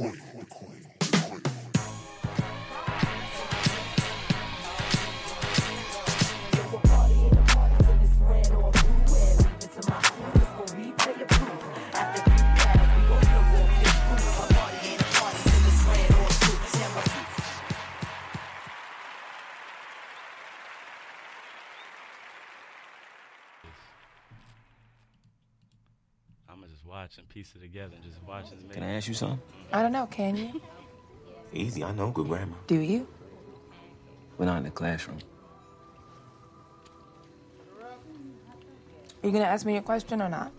I'm watch and piece it together and just watch and Can I ask you something? I don't know, can you? Easy, I know good grammar. Do you? We're not in the classroom. Are you gonna ask me a question or not?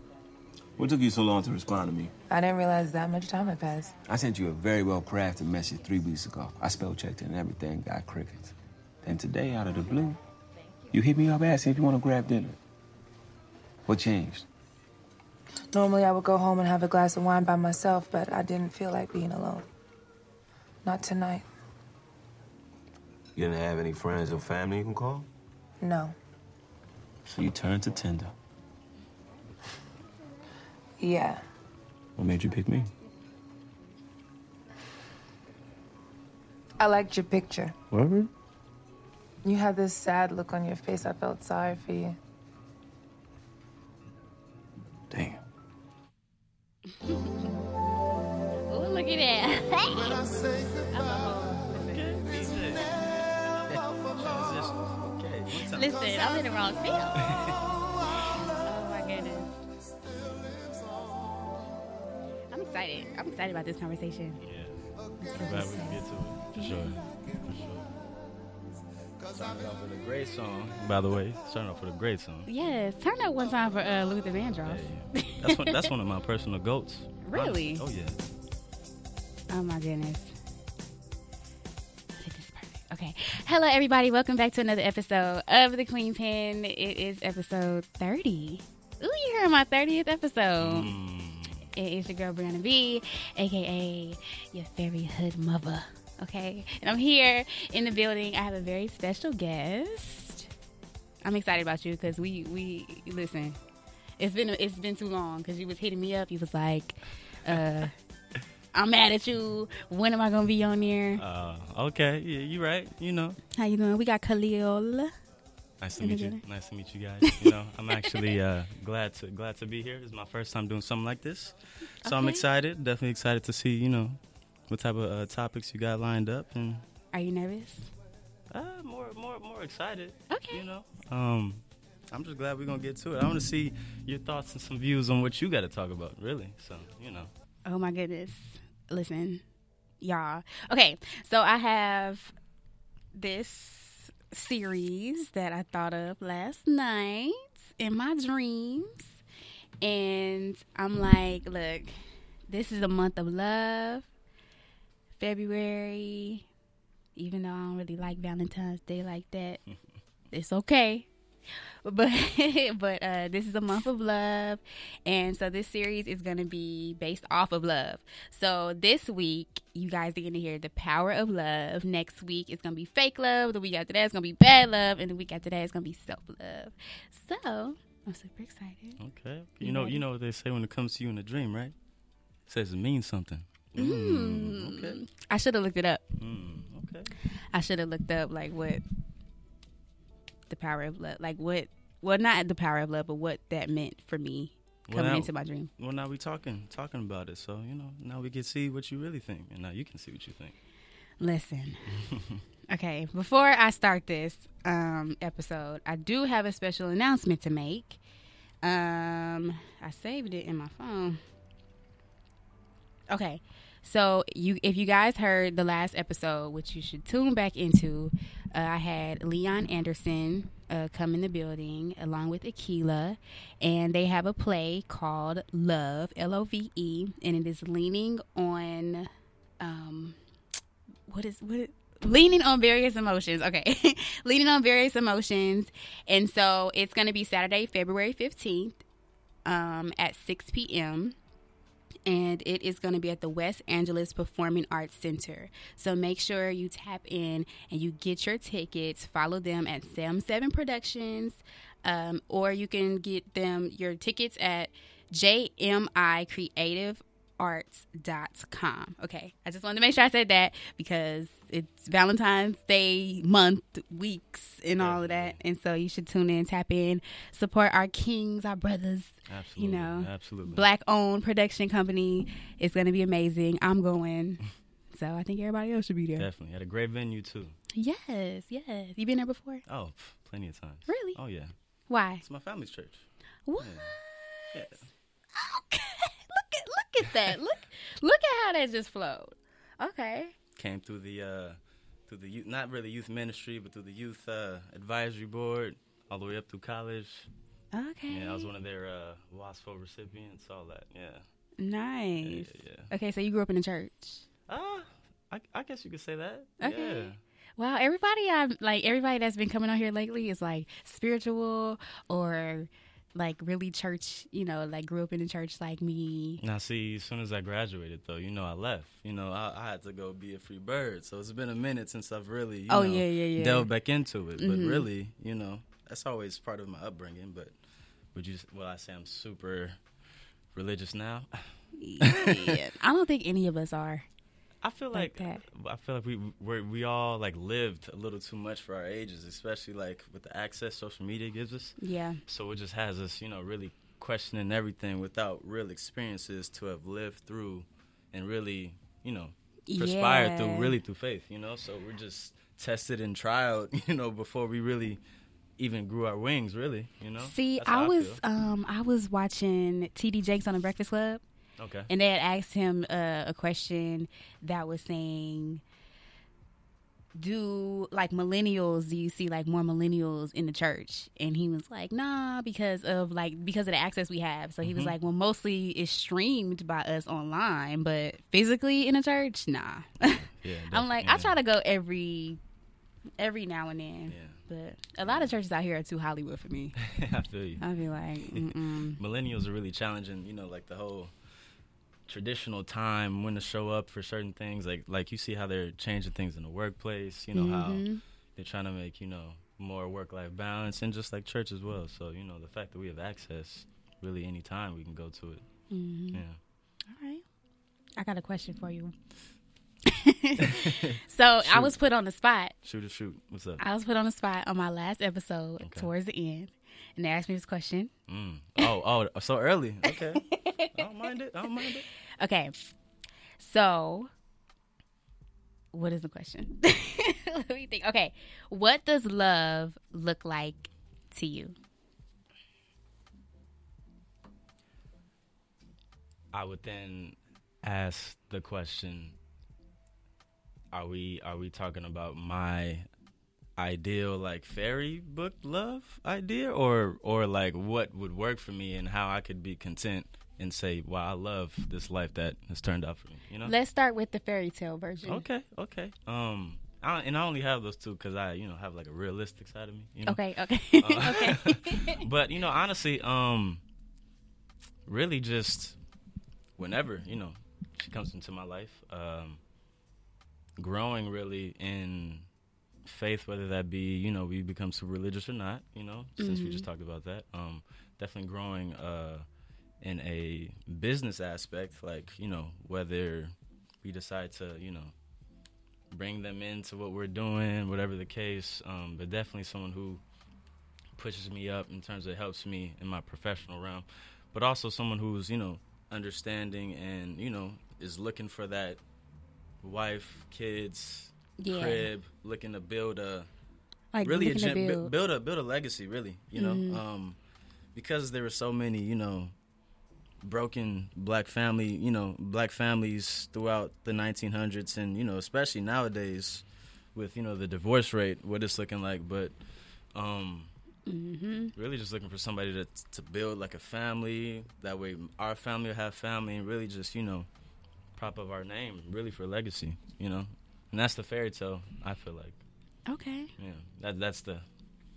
What took you so long to respond to me? I didn't realize that much time had passed. I sent you a very well crafted message three weeks ago. I spell checked it and everything, got crickets. Then today, out of the blue, you hit me up asking if you want to grab dinner. What changed? Normally, I would go home and have a glass of wine by myself, but I didn't feel like being alone. Not tonight. You didn't have any friends or family you can call? No. So you turned to Tinder. Yeah. What made you pick me? I liked your picture. Word? You had this sad look on your face. I felt sorry for you. Damn. Oh, look at that. Listen, I'm in the wrong field. oh my goodness. I'm excited. I'm excited about this conversation. Yeah. I'm glad we can get to it. For sure. For sure. Starting off with a great song, by the way. Starting off with a great song. Yes, turn up one time for uh, Luther Vandross. Yeah, yeah. That's one, that's one of my personal goats. Really? Oh yeah. Oh my goodness. This is perfect. Okay. Hello, everybody. Welcome back to another episode of the Queenpin. It is episode 30. Ooh, you're hearing my 30th episode. Mm. It is your girl, Briyanna B, aka your fairy hood mother. Okay. And I'm here in the building. I have a very special guest. I'm excited about you because we, we, listen, it's been, it's been too long because you was hitting me up. You was like, uh, I'm mad at you. When am I gonna be on there? Uh, okay. Yeah, you right. You know. How you doing? We got Khalil. Nice to meet you. Nice to meet you guys. You know, I'm actually uh, glad to glad to be here. It's my first time doing something like this, so I'm excited. Definitely excited to see you know what type of uh, topics you got lined up, and Are you nervous? uh, more more more excited. Okay. You know, um, I'm just glad we're gonna get to it. I want to see your thoughts and some views on what you got to talk about. Really, so you know. Oh my goodness. Listen, y'all. Okay, so I have this series that I thought of last night in my dreams. And I'm like, look, this is a month of love. February, even though I don't really like Valentine's Day like that, it's okay. But but uh, this is a month of love, and so this series is going to be based off of love. So this week, you guys are going to hear the power of love. Next week, it's going to be fake love. The week after that, it's going to be bad love, and the week after that, it's going to be self love. So I'm super excited. Okay. You know, you know what they say when it comes to you in a dream, right? It says it means something. Mm. Mm, okay. I should have looked it up. Mm, okay. I should have looked up like what the power of love, like what, well, not the power of love, but what that meant for me Well, coming now- into my dream. Well, now we talking talking about it, so you know now we can see what you really think, and now you can see what you think. Listen. okay, before I start this um, episode, I do have a special announcement to make. Um, I saved it in my phone. Okay, so you if you guys heard the last episode, which you should tune back into, uh, I had Leon Anderson uh, come in the building along with Aquila, and they have a play called Love, L O V E, and it is leaning on. Um, what is what is- leaning on various emotions. Okay. Leaning on various emotions. And so it's going to be saturday february 15th um, at 6 p.m and it is going to be at the west angeles performing arts center. So make sure you tap in and you get your tickets. Follow them at sam 7 productions um, or you can get them your tickets at jmi creative arts.com. Okay. I just wanted to make sure I said that because it's Valentine's Day month, weeks, and all of that. And so you should tune in, tap in, support our kings, our brothers. Absolutely. You know, absolutely. Black owned production company. It's going to be amazing. I'm going. So I think everybody else should be there. Definitely. At a great venue too. Yes, yes. You been there before? Oh, plenty of times. Really? Oh yeah. Why? It's my family's church. What? Yeah. Okay. Look at look at that. look look at how that just flowed. Okay. Came through the uh through the youth, not really youth ministry, but through the youth uh, advisory board, all the way up through college. Okay. Yeah, I was one of their uh, WASFO recipients, all that. Yeah. Nice. Yeah, yeah. Okay, so you grew up in the church. Uh, I, I guess you could say that. Okay. Yeah. Wow, everybody I'm like everybody that's been coming on here lately is like spiritual or like really church, you know, like grew up in the church like me. Now, see, as soon as I graduated, though, you know, I left. You know, I, I had to go be a free bird. So it's been a minute since I've really, you Oh, know, yeah, yeah, yeah. delved back into it. But Mhm. really, you know, that's always part of my upbringing. But would you, well, I say I'm super religious now. yeah. I don't think any of us are. I feel Like like, I feel like we we we all like lived a little too much for our ages, especially like with the access social media gives us. Yeah. So it just has us, you know, really questioning everything without real experiences to have lived through and really, you know, perspired Yeah. through really through faith, you know. So we're just tested and trialed, you know, before we really even grew our wings, really, you know. See, I was um I was watching TD Jakes on the Breakfast Club okay. and they had asked him uh, a question that was saying do like millennials do you see like more millennials in the church and he was like nah because of like because of the access we have so he was Mhm. like well mostly it's streamed by us online but physically in a church nah Yeah. i'm like definitely, i try to go every every now and then Yeah. but a lot of churches out here are too hollywood for me I feel you. i'd be like millennials are really challenging you know like the whole traditional time when to show up for certain things like like you see how they're changing things in the workplace you know how Mhm. they're trying to make you know more work life balance and just like church as well so you know the fact that we have access really any time we can go to it Mhm. yeah All right. I got a question for you. so I was put on the spot. shoot a shoot what's up I was put on the spot on my last episode Okay. towards the end. And they asked me this question. mm. oh oh so early okay mind it i don't mind it Okay. So what is the question? Let me think. Okay. What does love look like to you? I would then ask the question: Are we are we talking about my ideal like fairy book love idea, or or like what would work for me and how I could be content and say, "Wow, I love this life that has turned out for me." You know? Let's start with the fairy tale version. Okay, okay. Um, I, and I only have those two because I, you know, have like a realistic side of me. You know? Okay, okay. Uh, okay. but you know, honestly, um, really just whenever you know she comes into my life, um, growing really in faith, whether that be you know we become super religious or not, you know, since we just talked about that, um, definitely growing uh, in a business aspect, like you know whether we decide to you know bring them into what we're doing, whatever the case, um, but definitely someone who pushes me up in terms of helps me in my professional realm, but also someone who's you know understanding and you know is looking for that wife, kids, Yeah. crib, looking to build a Like really a gen- bu- build. build a build a legacy. Really, you know, Mhm. um, because there were so many you know broken black family you know black families throughout the 1900s and you know especially nowadays with you know the divorce rate what it's looking like but um hmm really just looking for somebody to to build like a family. That way, our family will have family, and really just you know, prop up our name, really for legacy. You know, and that's the fairy tale. I feel like, Okay. yeah, that that's the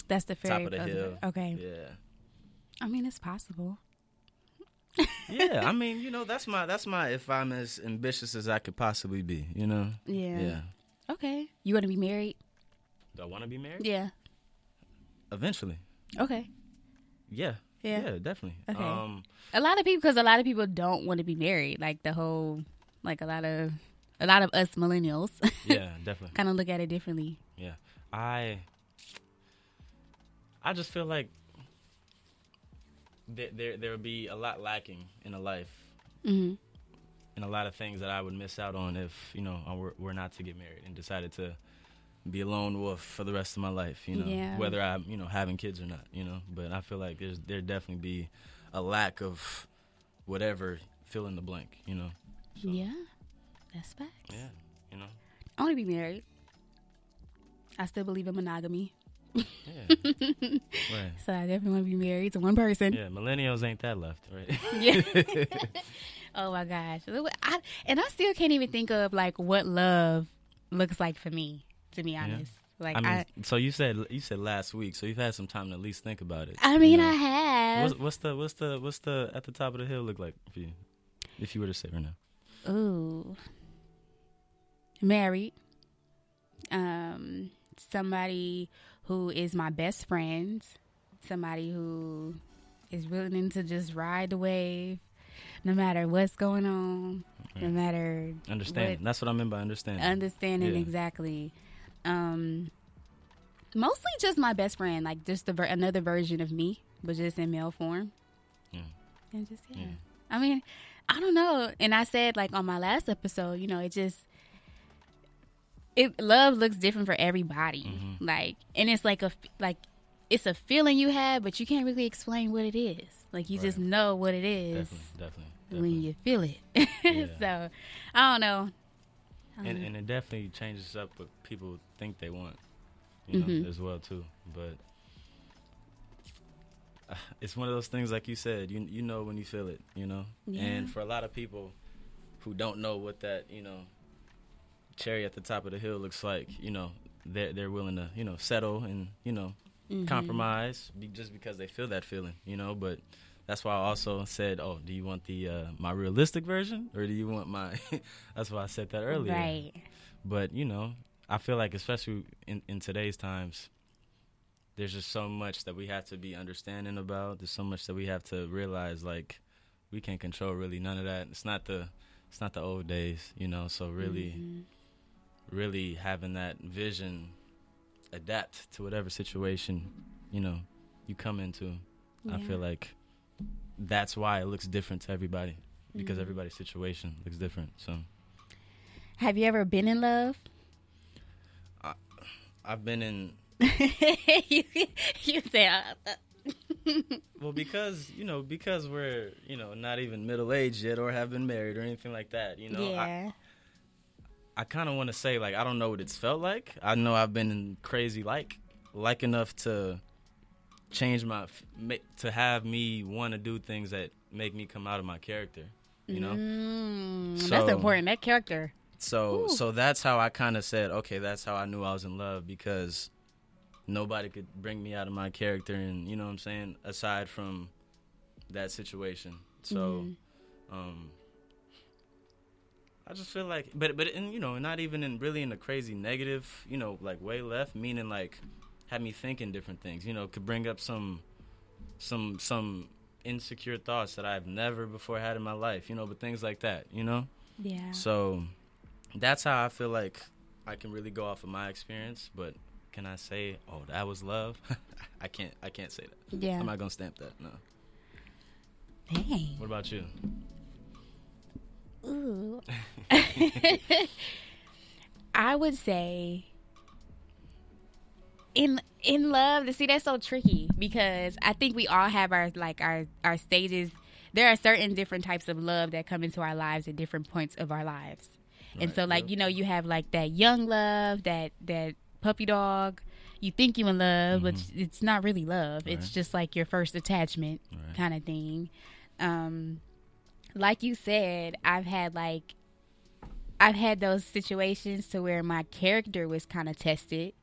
That's the fairy top of the tale. hill. Okay. Yeah, I mean, it's possible. Yeah. I mean, you know, that's my that's my if I'm as ambitious as I could possibly be. You know, Yeah. yeah. Okay. You want to be married? Do I want to be married? Yeah. Eventually, Okay. yeah. Yeah. Yeah, definitely. Okay. Um, A lot of people, because a lot of people don't want to be married. Like the whole, like a lot of, a lot of us millennials, yeah, definitely. kind of look at it differently. Yeah, I I just feel like there there there would be a lot lacking in a life, hmm and a lot of things that I would miss out on if you know I were, were not to get married and decided to be a lone wolf for the rest of my life. You know, Yeah. whether I'm you know having kids or not. You know, but I feel like there's there definitely be a lack of whatever fill in the blank. You know. So, Yeah, that's facts. Yeah. You know. I want to be married. I still believe in monogamy, Yeah. right. so I definitely want to be married to one person. Yeah. Millennials ain't that left, right? Yeah. oh my gosh. I, and I still can't even think of like what love looks like for me, to be honest. Like I mean, I so you said you said last week, so you've had some time to at least think about it. I you mean know? I have. What's, what's the what's the what's the at the top of the hill look like for you? If you were to say right now, Ooh. Married. Um somebody who is my best friend, somebody who is willing to just ride the wave no matter what's going on, no matter understanding. what- That's what I mean by understanding. understanding Yeah. exactly. Um, mostly just my best friend, like just the ver- another version of me, but just in male form. Yeah. And just yeah. Yeah. I mean, I don't know. And I said like on my last episode, you know, it just it love looks different for everybody. Mm-hmm. Like, and it's like a like it's a feeling you have, but you can't really explain what it is. Like you just know what it is definitely, definitely, when you feel it. Yeah. so I don't know. I don't and know. and it definitely changes up what people think they want, you know, Mhm. as well too. But uh, it's one of those things, like you said, you you know when you feel it, you know. Yeah. And for a lot of people who don't know what that you know cherry at the top of the hill looks like, you know, they're they're willing to you know settle and you know Mhm. compromise be, just because they feel that feeling, you know. But that's why I also said, oh, do you want the uh, my realistic version or do you want my? that's why I said that earlier. Right. But you know, I feel like especially in in today's times, there's just so much that we have to be understanding about. There's so much that we have to realize. Like we can't control really none of that. It's not the it's not the old days, you know. So really, Mhm. Really having that vision, adapt to whatever situation you know you come into. I feel like that's why it looks different to everybody because Mhm. everybody's situation looks different. So Have you ever been in love? I've been in you, you say, uh, uh, Well, because you know, because we're you know not even middle aged yet, or have been married, or anything like that. You know, I, yeah. I kind of want to say like I don't know what it's felt like. I know I've been crazy like like enough to change my to have me want to do things that make me come out of my character. You know, Mm, that's important. That character. so Ooh. so that's how I kind of said, okay, that's how I knew I was in love because nobody could bring me out of my character, and you know what I'm saying. Aside from that situation, so Mhm. um, I just feel like, but but and you know, not even in really in a crazy negative, you know, like way left, meaning like had me thinking different things. You know, could bring up some some some insecure thoughts that I've never before had in my life. You know, but things like that. You know. Yeah. So that's how I feel like I can really go off of my experience. But can I say, oh, that was love? I can't. I can't say that. yeah. I'm not gonna stamp that. No. Dang. What about you? Ooh. I would say in in love to see that's so tricky because I think we all have our like our our stages. There are certain different types of love that come into our lives at different points of our lives. And so like yep. you know you have like that young love, that that puppy dog. You think you in love, but it's not really love. It's just like your first attachment Right. kind of thing. Um like you said, I've had like I've had those situations to where my character was kind of tested.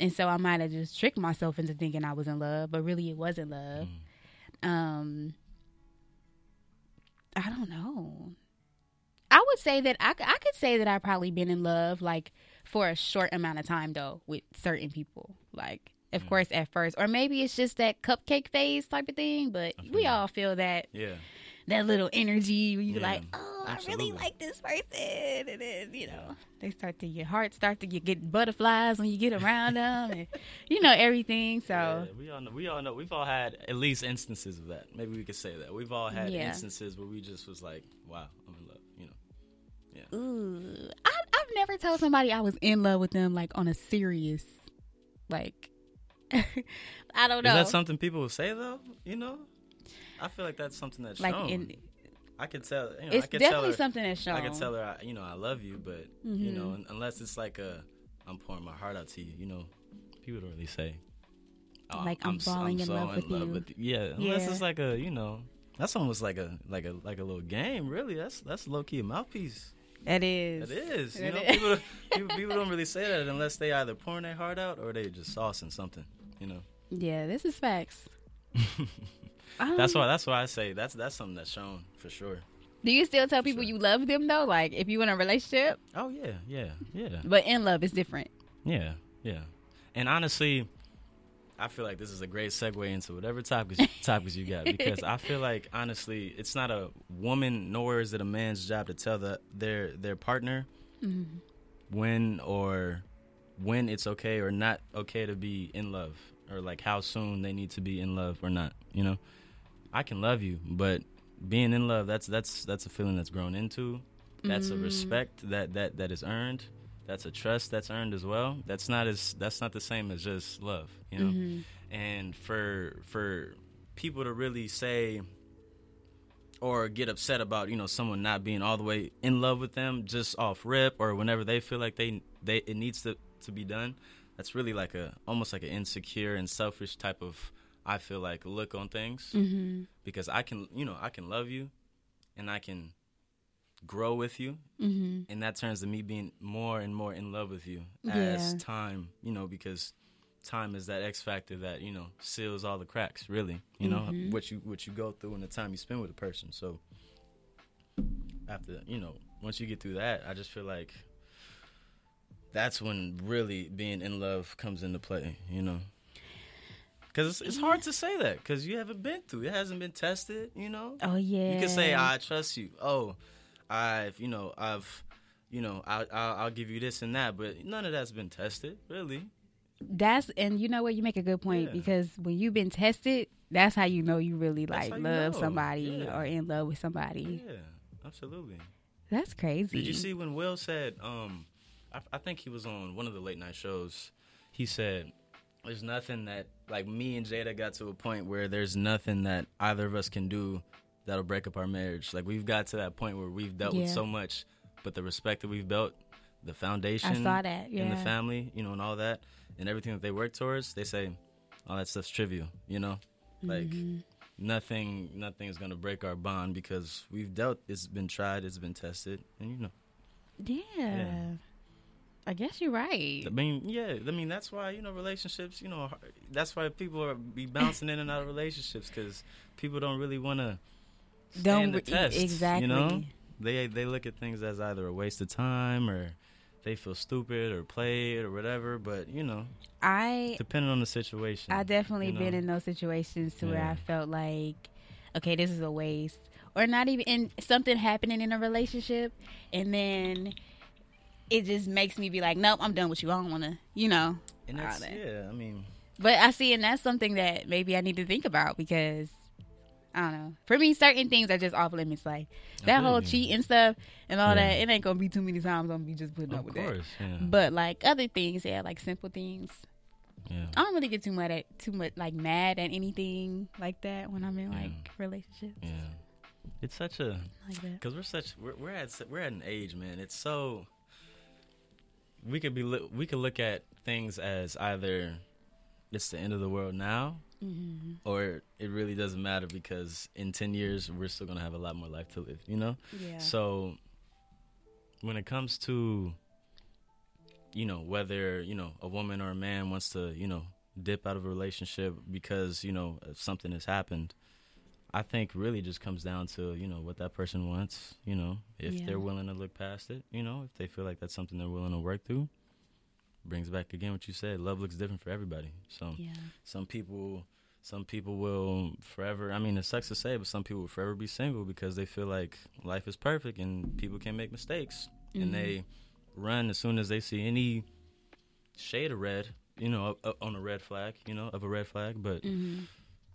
And so I might have just tricked myself into thinking I was in love, but really it wasn't love. Um I don't know. I would say that I, I could say that I've probably been in love like for a short amount of time though with certain people. Like of course, at first, or maybe it's just that cupcake phase type of thing. But we all feel that Yeah. That little energy you're Yeah, like, oh, I really like this person, and then you know they start to your heart start to get, get butterflies when you get around them, and you know everything. So Yeah, we all know. We all know. We've all had at least instances of that. Maybe we could say that we've all had Yeah. instances where we just was like, "Wow, I'm in love." You know. Ooh, I, I've never told somebody I was in love with them like on a serious, like, I don't know, Is that something people will say though? You know, I feel like that's something that's like shown. in. I could tell. You know, It's I could tell definitely her, something that's shown. I could tell her, I, you know, I love you, but you know, Mhm. unless it's like a, I'm pouring my heart out to you. You know, people don't really say, oh, Like, I'm s- falling in love with you. Yeah, unless Yeah. it's like a, you know, that's almost like a like a like a little game. Really, that's that's low key a mouthpiece. That is. It is. You It know, is. people, people people don't really say that unless they either pouring their heart out or they just saucing something. You know. Yeah, this is facts. Um, That's why. That's why I say that's that's something that's shown for sure. Do you still tell people Sure. you love them though? Like if you in a relationship, Oh yeah, yeah, yeah, but in love is different. yeah, yeah. And honestly, I feel like this is a great segue into whatever topics topics you got because I feel like honestly, it's not a woman nor is it a man's job to tell the their their partner when or when it's okay or not okay to be in love or like how soon they need to be in love or not. You know, I can love you, but being in love that's that's that's a feeling that's grown into. That's a mm. respect that that that is earned. That's a trust that's earned as well. That's not as that's not the same as just love, you know. Mm-hmm. And for for people to really say or get upset about you know someone not being all the way in love with them just off rip or whenever they feel like they they it needs to to be done that's really like a almost like an insecure and selfish type of i feel like look on things Mm-hmm. because i can you know i can love you and i can grow with you Mm-hmm. and that turns to me being more and more in love with you as Yeah. time you know because time is that x factor that you know seals all the cracks really you know Mm-hmm. what you what you go through and the time you spend with a person so after you know once you get through that i just feel like that's when really being in love comes into play you know because it's, it's hard to say that because you haven't been through it hasn't been tested you know Oh yeah. you can say I trust you. Oh, I've you know I've you know I'll, I'll I'll give you this and that, but none of that's been tested really. That's and you know what you make a good point Yeah. because when you've been tested, that's how you know you really That's like you love know. somebody Yeah. or in love with somebody. Yeah, absolutely. That's crazy. Did you see when Will said um I, I think he was on one of the late night shows. He said there's nothing that like me and Jada got to a point where there's nothing that either of us can do that'll break up our marriage. Like we've got to that point where we've dealt with so much, but the respect that we've built, the foundation I saw that. in the family, you know, and all that, and everything that they work towards, they say all that stuff's trivial, you know, like Mm-hmm. nothing, nothing is gonna break our bond because we've dealt. It's been tried, it's been tested, and you know, Yeah. I guess you're right. I mean, yeah, I mean that's why you know relationships, you know, that's why people are be bouncing in and out of relationships because people don't really want to Don't stand the test. exactly. You know, they they look at things as either a waste of time or they feel stupid or played or whatever. But you know, I depending on the situation. I definitely you know? been in those situations to where I felt like, okay, this is a waste, or not even in something happening in a relationship, and then it just makes me be like, nope, I'm done with you. I don't want to, you know. And that's, that. yeah, I mean, But I see, and that's something that maybe I need to think about because I don't know. For me, certain things are just off limits. Like that whole Completely. cheating stuff and all Yeah. that. It ain't gonna be too many times. I'm gonna be just putting up with course, yeah, that. But like other things, yeah, like simple things. yeah. I don't really get too mad at too much like mad at anything like that when I'm in Yeah. like relationships yeah. It's such a like that. because we're such we're, we're at we're at an age, man. It's so we could be li- we could look at things as either it's the end of the world now, Mm-hmm. or it really doesn't matter because in ten years we're still gonna have a lot more life to live. You know. Yeah. So when it comes to you know whether you know a woman or a man wants to you know dip out of a relationship because you know something has happened i think really just comes down to you know what that person wants you know if Yeah. they're willing to look past it you know if they feel like that's something they're willing to work through brings back again what you said. Love looks different for everybody. So Yeah. some people some people will forever i mean it sucks to say but some people will forever be single because they feel like life is perfect and people can make mistakes and they run as soon as they see any shade of red you know on a red flag you know of a red flag but Mm-hmm.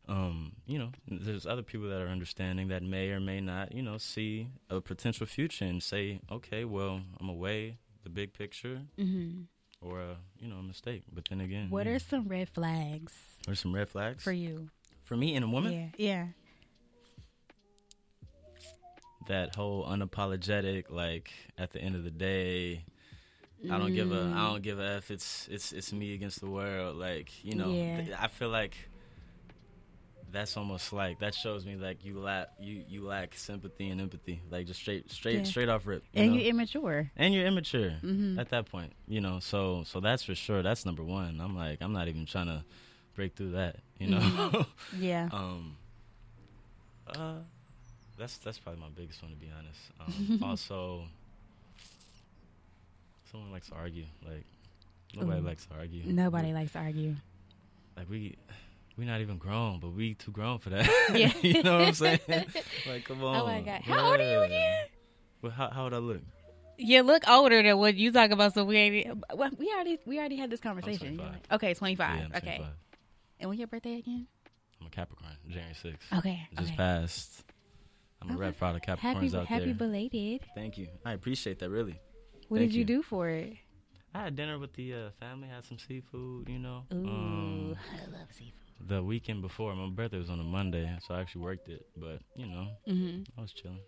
Um you know there's other people that are understanding that may or may not you know see a potential future and say okay well i'm away the big picture Mm-hmm. or a you know a mistake but then again What yeah. are some red flags what are some red flags for you? for me and a woman Yeah. Yeah. that whole unapologetic like at the end of the day I don't give a Mm. Don't give a f it's it's it's me against the world like you know Yeah. th- I feel like that's almost like that shows me like you lack you you lack sympathy and empathy like just straight straight Yeah. straight off rip you And know? you immature. and you're immature Mhm. at that point you know so so that's for sure that's number one I'm like I'm not even trying to break through that you know Mm-hmm. Yeah. Um, uh, that's that's probably my biggest one to be honest. Um, also, someone likes to argue. Like nobody Ooh. likes to argue. Nobody likes to argue. like we. We not even grown, but we too grown for that. Yeah. you know what I'm saying? like, come on. Oh my God. How old are you again? Well, how how would I look? You look older than what you talk about. So we ain't. Well, we already we already had this conversation. You're 25. like- okay, twenty five. Yeah, I'm okay. 25. And when your birthday again? I'm a Capricorn, January 6th. Okay. Just okay. passed. I'm a Okay. rep proud of Capricorns Happy out happy there. belated. Thank you. I appreciate that really. What Thank did you, you. do for it? I had dinner with the uh, family, had some seafood, you know. Ooh, Um, I love seafood. The weekend before, my birthday was on a Monday, so I actually worked it. But, you know, Mm-hmm. I was chilling.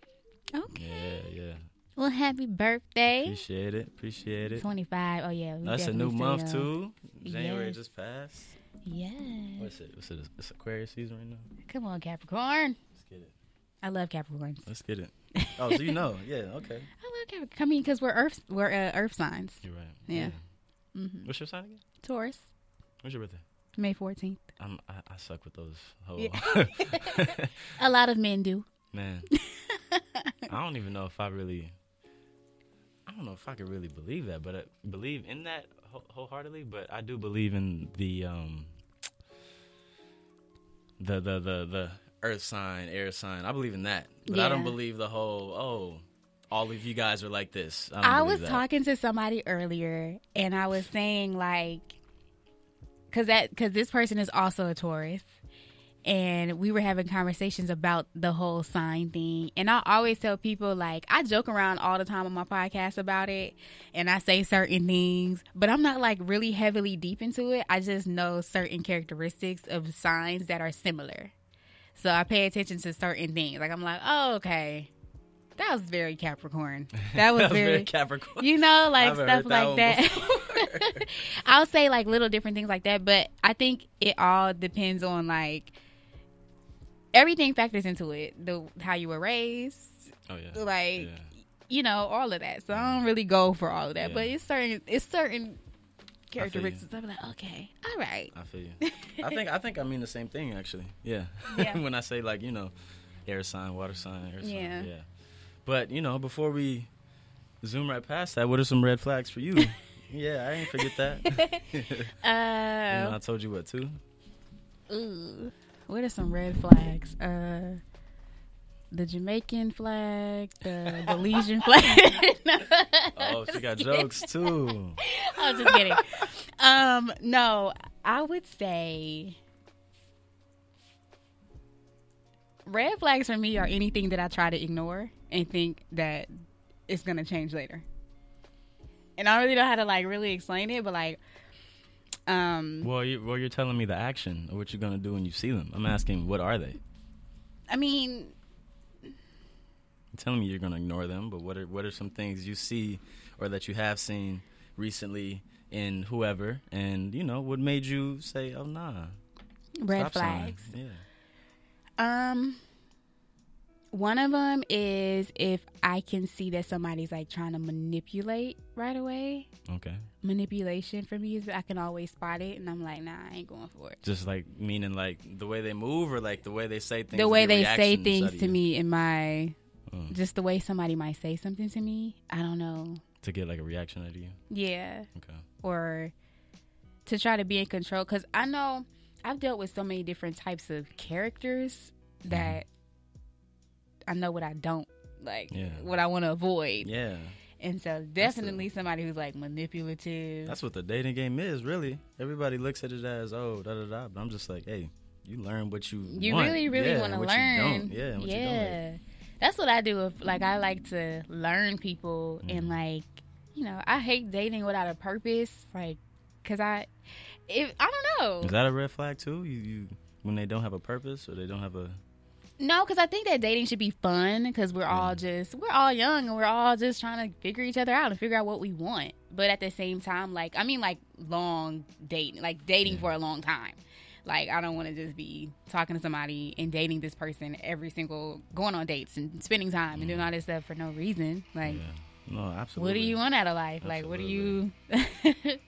Okay. Yeah, yeah. Well, happy birthday. Appreciate it. Appreciate it. Twenty five. Oh yeah. That's a new month, young. too. January Yes. just passed. Yes. What's it? What's it? It's Aquarius season right now. Come on, Capricorn. Let's get it. I love Capricorns. Let's get it. Oh, so you know. Yeah, okay. I love Capricorn. I mean, because we're Earth, we're uh, Earth signs. You're right. Yeah. Mm-hmm. What's your sign again? Taurus, What's your birthday? May fourteenth. I'm, I, I suck with those whole. Yeah. A lot of men do. Man, I don't even know if I really. I don't know if I could really believe that, but I believe in that wholeheartedly. But I do believe in the um, the the the the earth sign, air sign. I believe in that, but I don't believe the whole oh, all of you guys are like this. I, I was that. talking to somebody earlier, and I was saying like, because that because this person is also a Taurus, and we were having conversations about the whole sign thing. And I always tell people like I joke around all the time on my podcast about it, and I say certain things, but I'm not like really heavily deep into it. I just know certain characteristics of signs that are similar. So I pay attention to certain things. Like I'm like, oh okay. That was very Capricorn. That was That was very, very Capricorn. you know, like haven't stuff like that. I'll say like little different things like that, but I think it all depends on like everything factors into it. The how you were raised, Oh yeah. like Yeah. you know, all of that. So I don't really go for all of that, Yeah. but it's certain it's certain you. characteristics. I'm like, okay, all right. I feel you. I think I think I mean the same thing actually. Yeah. Yeah. when I say like you know, air sign, water sign, air sign. Yeah. Yeah. But you know, before we zoom right past that, what are some red flags for you? yeah, I ain't forget that. you know, Uh, I told you what too. ooh, what are some red flags? Uh, the Jamaican flag, the Belizean flag. No, Oh, she got kidding. jokes too. I'm just kidding. Um, no, I would say red flags for me are anything that I try to ignore and think that it's gonna change later. And I don't really know how to like really explain it, but like, um, Well, you, well, you're telling me the action of what you're gonna do when you see them. I'm asking, what are they? I mean, You're telling me you're gonna ignore them, but what are what are some things you see or that you have seen recently in whoever, and you know what made you say, "Oh nah, red stop sign." flags. Yeah. Um, one of them is if I can see that somebody's like trying to manipulate right away. Okay. Manipulation for me is I can always spot it, and I'm like, nah, I ain't going for it. Just like meaning like the way they move or like the way they say things. the way they say things to you. me in my Mm. just the way somebody might say something to me i don't know To get like a reaction out of you. Yeah. Okay. Or to try to be in control. Because I know I've dealt with so many different types of characters Mm-hmm. that I know what I don't like, Yeah. what I want to avoid. Yeah. And so definitely somebody who's like manipulative. That's what the dating game is, really. Everybody looks at it as, oh, da da da. But I'm just like, hey, you learn what you you want. really, really Yeah, want to learn. don't. Yeah, and what you don't like. yeah. That's what I do. If, like I like to learn people Mm-hmm. and like, you know, I hate dating without a purpose. Like, cause I, if I don't know. Is that a red flag too? You, you when they don't have a purpose or they don't have a No, because I think that dating should be fun because we're all just we're all young and we're all just trying to figure each other out and figure out what we want. But at the same time, like I mean, like long dating, like dating for a long time. Like I don't want to just be talking to somebody and dating this person every single going on dates and spending time and doing all this stuff for no reason. Like, yeah. No, absolutely. what do you want out of life? Like, what do you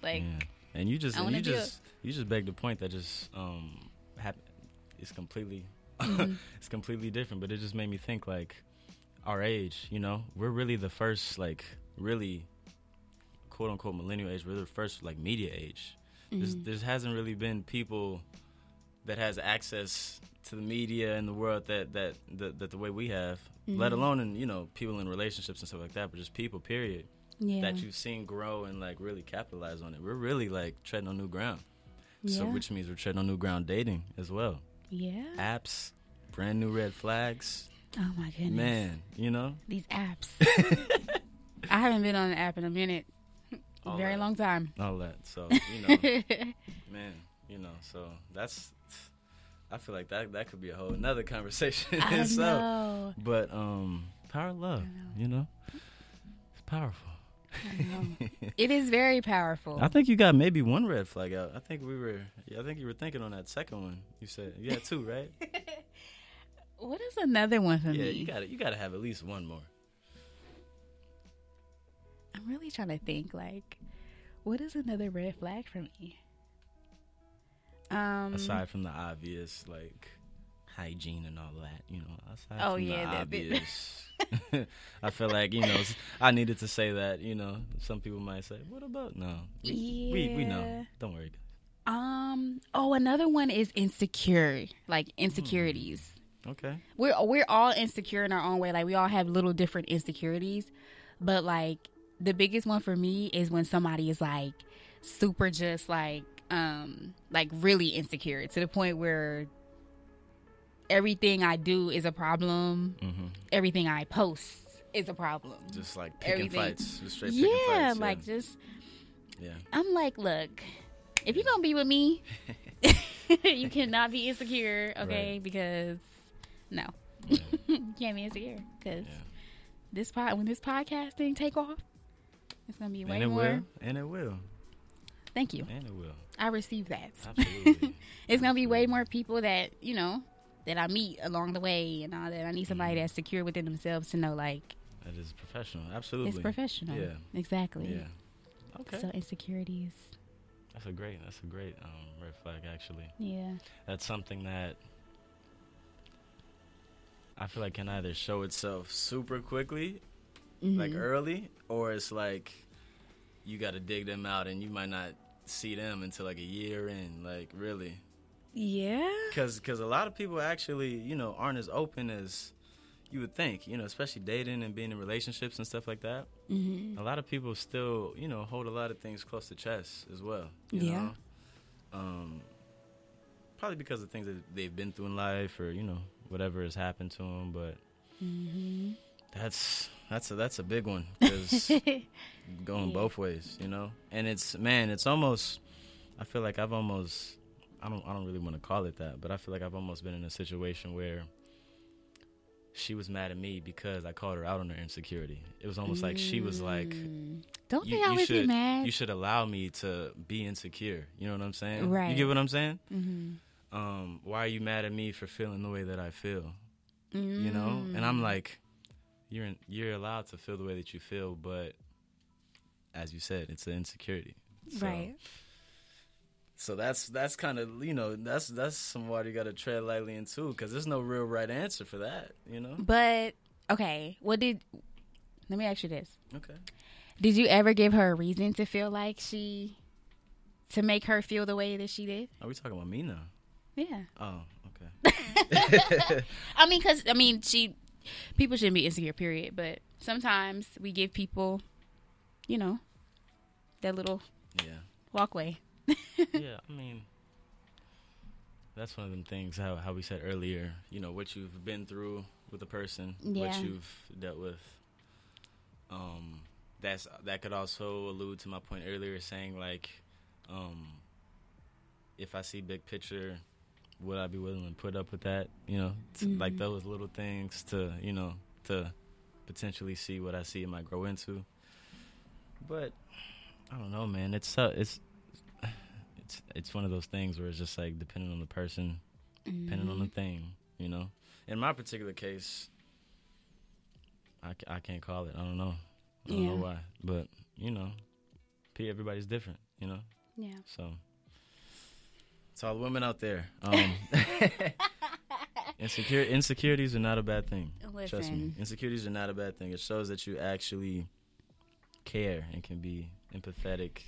like? Yeah. And you just I and you just you just beg the point that just um hap- it's completely Mm-hmm. it's completely different, but it just made me think like our age, you know, we're really the first like really quote unquote millennial age. We're the first like media age. Mm-hmm. there hasn't really been people that has access to the media and the world that that that, that the way we have, Mm-hmm. let alone in you know people in relationships and stuff like that, but just people. Period Yeah, that you've seen grow and like really capitalize on it. We're really like treading on new ground. So which means we're treading on new ground dating as well. Yeah. Apps, brand new red flags. Oh my goodness, Man, you know? these apps. I haven't been on an app in a minute, All very that. long time. All that. So, you know, man, you know, so that's I feel like that that could be a whole another conversation I itself. know. But um power of love, you know? It's powerful. It is very powerful. I think you got maybe one red flag out. I think we were. Yeah, I think you were thinking on that second one. You said you had two, right? what is another one for yeah, me? you got You got to have at least one more. I'm really trying to think. Like, what is another red flag for me? Um. Aside from the obvious, like hygiene and all that, you know. Aside Oh, from yeah, the obvious. I feel like you know I needed to say that. You know, some people might say, "What about no?" We we, we know. Don't worry. Um. Oh, another one is insecure. Like insecurities. Okay. We're we're all insecure in our own way. Like we all have little different insecurities, but like the biggest one for me is when somebody is like super just like um like really insecure to the point where everything I do is a problem. hmm Everything I post is a problem. Just like picking Everything. fights, just straight picking yeah, fights. like just yeah. I'm like, look, if you're gonna be with me, you cannot be insecure, okay? Right. Because no, Yeah. you can't be insecure. Because Yeah. this pod, when this podcast thing take off, it's gonna be way and it more. will, and it will, Thank you. and it will. I received that. Absolutely. it's gonna be way more people that you know that I meet along the way and all that. I need somebody Mm-hmm. that's secure within themselves to know like that is professional. Absolutely. it's professional. Yeah. exactly. Yeah. Okay. So insecurities. That's a great. That's a great um, red flag. Actually, Yeah. that's something that I feel like can either show itself super quickly, like Mhm. early, or it's like you got to dig them out, and you might not see them until like a year in. Like really, Yeah. because because a lot of people actually you know aren't as open as you would think. You know, especially dating and being in relationships and stuff like that. hmm a lot of people still, you know, hold a lot of things close to chest as well. You Yeah. Know? Um, probably because of things that they've been through in life, or you know, whatever has happened to them. But hmm that's that's a, that's a big one because going Yeah. both ways, you know. And it's man, it's almost. I feel like I've almost. I don't. I don't really want to call it that, but I feel like I've almost been in a situation where. She was mad at me because I called her out on her insecurity. It was almost like she was like, Mm. Don't you, they always should be mad? you should allow me to be insecure. You know what I'm saying? Right. You get what I'm saying? hmm Um, why are you mad at me for feeling the way that I feel? You know? And I'm like, you're in, you're allowed to feel the way that you feel, but as you said, it's an insecurity. So, right. So that's that's kind of you know that's that's some water you got to tread lightly into because there's no real right answer for that. You know? But okay, what did? Let me ask you this: Okay. Did you ever give her a reason to feel like she, to make her feel the way that she did? Are we talking about me now? Yeah. Oh, okay. I mean, because I mean, she people shouldn't be insecure, period. But sometimes we give people, you know, that little yeah. walkway. yeah, I mean, that's one of them things. How how we said earlier, you know, what you've been through with a person, Yeah. what you've dealt with. Um, that's that could also allude to my point earlier, saying like, um, if I see big picture, would I be willing to put up with that? You know, t- like those little things to you know to potentially see what I see it might grow into. But I don't know, man. It's uh, it's it's it's one of those things where it's just like depending on the person, depending on the thing, you know. In my particular case, I, I can't call it. I don't know. I don't know why, but you know, P everybody's different, you know. Yeah. So, to all the women out there, um, insecure insecurities are not a bad thing. Trust me, insecurities are not a bad thing. It shows that you actually care and can be empathetic,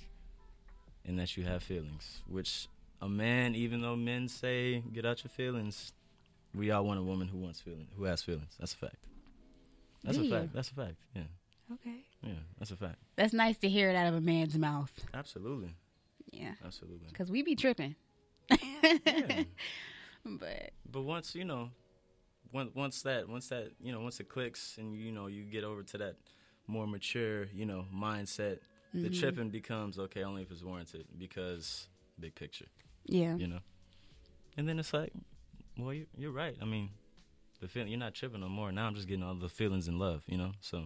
and that you have feelings. Which a man, even though men say get out your feelings, we all want a woman who wants feeling, who has feelings. That's a fact. That's Do a you? fact. That's a fact. Yeah, Okay. yeah, that's a fact. That's nice to hear it out of a man's mouth. Absolutely, Yeah. absolutely. Because we be tripping. Yeah. But But once you know, once once that once that you know once it clicks and you know you get over to that more mature you know mindset, the mm-hmm. tripping becomes okay only if it's warranted because big picture, yeah. you know. And then it's like, well, you, you're right. I mean, the feeling you're not tripping no more. Now I'm just getting all the feelings in love, you know. So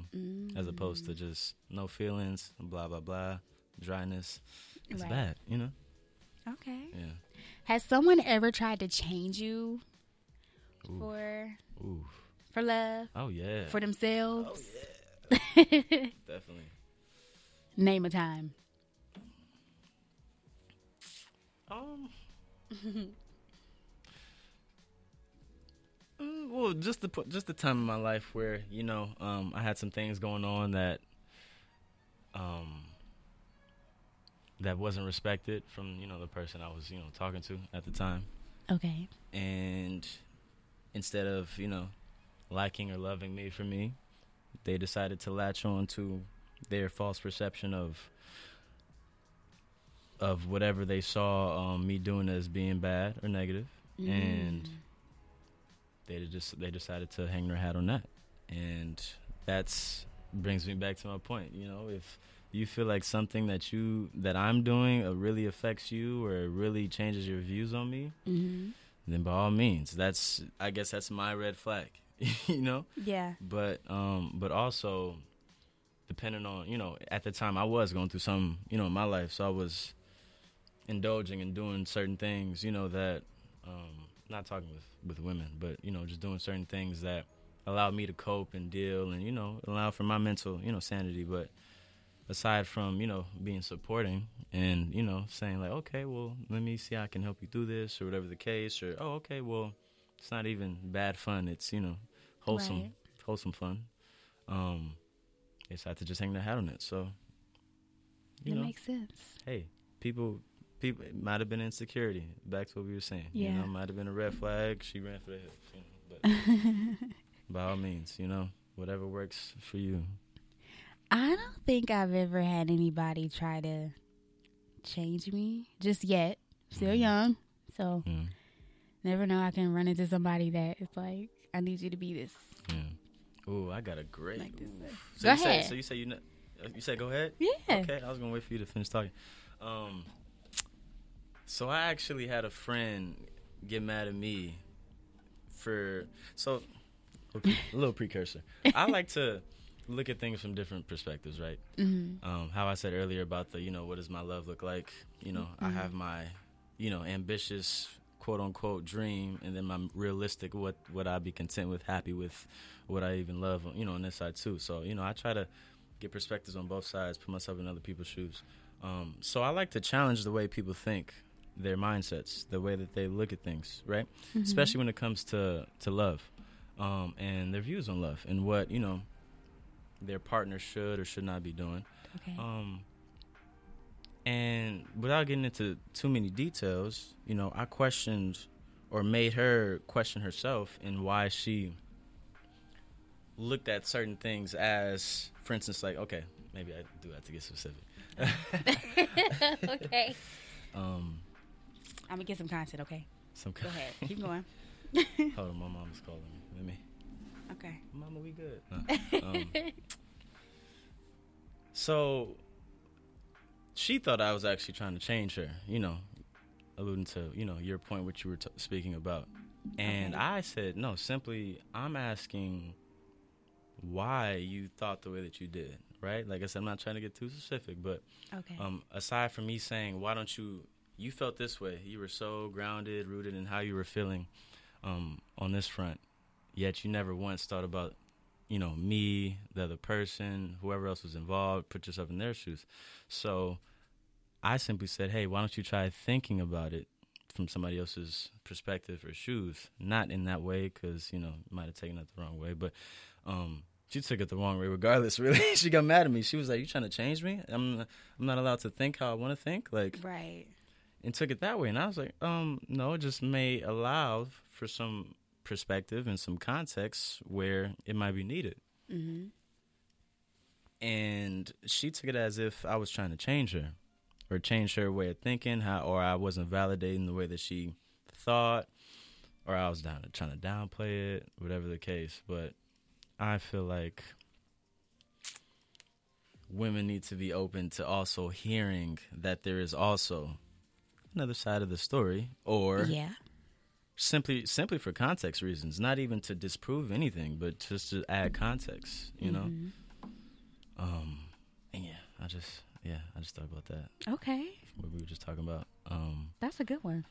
as opposed to mm-hmm. just no feelings, blah blah blah, dryness. It's Right. bad, you know. Okay. Yeah. Has someone ever tried to change you Ooh. for Ooh. for love Oh yeah. for themselves? Oh yeah. Definitely. Name a time. Um. Mm, well, just the just the time in my life where you know um, I had some things going on that um, that wasn't respected from you know the person I was you know talking to at the time, Okay. and instead of you know liking or loving me for me, they decided to latch on to their false perception of of whatever they saw um, me doing as being bad or negative, and they just they decided to hang their hat on that, and that's brings me back to my point. You know, if you feel like something that you that I'm doing uh, really affects you or it really changes your views on me, Mm-hmm. then by all means, that's I guess that's my red flag. you know, Yeah. but um, but also depending on you know at the time I was going through some you know in my life, so I was indulging and doing certain things you know that um, not talking with with women, but you know just doing certain things that allowed me to cope and deal and you know allow for my mental you know sanity, but aside from you know being supporting and you know saying like okay well let me see how I can help you through this or whatever the case or oh okay well it's not even bad fun. It's you know wholesome Right. wholesome fun. Um decided to just hang their hat on it so you that know makes sense. hey people people it might have been insecurity back to what we were saying you Yeah. know might have been a red flag she ran for the hills you know but by all means you know whatever works for you I don't think I've ever had anybody try to change me just yet. Still mm. young, so yeah never know. I can run into somebody that is like, I need you to be this. yeah oh i got a great Like so Go you say ahead. so you say you know you said go ahead Yeah. Okay, I was gonna wait for you to finish talking. Um, so I actually had a friend get mad at me for so okay, a little precursor. I like to look at things from different perspectives, right? Mm-hmm. Um, how I said earlier about the you know what does my love look like? You know, I have my you know ambitious quote unquote dream, and then my realistic what would I be content with, happy with, what I even love, you know, on this side too. So you know, I try to get perspectives on both sides, put myself in other people's shoes. Um, so I like to challenge the way people think, their mindsets, the way that they look at things, right? Especially when it comes to to love, um, and their views on love, and what you know, their partner should or should not be doing. Okay. Um, and without getting into too many details, you know, I questioned or made her question herself and why she looked at certain things as, for instance, like, okay, maybe I do have to get specific. okay. Um, I'm gonna get some content. Okay. some Go ahead. Keep going. Hold on, my mom's calling me. Let me. Okay. Mama, we good. Um, so she thought I was actually trying to change her, you know, alluding to, you know, your point which you were t- speaking about. And Okay. I said, no, simply, I'm asking why you thought the way that you did, right? Like I said, I'm not trying to get too specific, but Okay. um, aside from me saying, why don't you, you felt this way. You were so grounded, rooted in how you were feeling um, on this front, yet you never once thought about, you know, me, the other person, whoever else was involved, put yourself in their shoes. So I simply said, hey, why don't you try thinking about it from somebody else's perspective or shoes? Not in that way, because, you know, might have taken it the wrong way, but um, she took it the wrong way regardless, really. she got mad at me. She was like, you trying to change me? I'm, I'm not allowed to think how I want to think? Like, right. and took it that way. And I was like, um, no, it just may allow for some perspective and some context where it might be needed. Mm-hmm. And she took it as if I was trying to change her or change her way of thinking, how, or I wasn't validating the way that she thought, or I was down trying to downplay it, whatever the case. But I feel like women need to be open to also hearing that there is also another side of the story, or Yeah. Simply simply for context reasons, not even to disprove anything, but just to add context, you know. Mhm. Um, and yeah, I just yeah, I just thought about that. Okay. What we were just talking about. Um, That's a good one.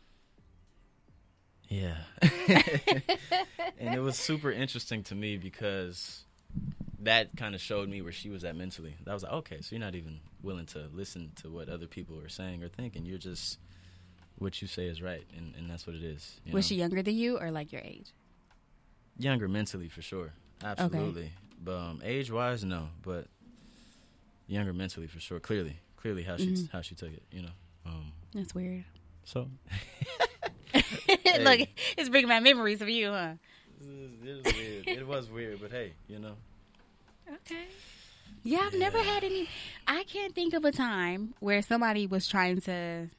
yeah, and it was super interesting to me because that kind of showed me where she was at mentally. That was like, okay, so you're not even willing to listen to what other people are saying or thinking. You're just what you say is right, and, and that's what it is. you Was know? she younger than you or like your age? younger mentally for sure absolutely but um, age wise no but younger mentally for sure clearly clearly how she Mhm. how she took it you know um That's weird. so Look, it's bringing back memories of you, huh? it was weird it was weird but hey you know Okay. Yeah, I've never had any. I can't think of a time where somebody was trying to.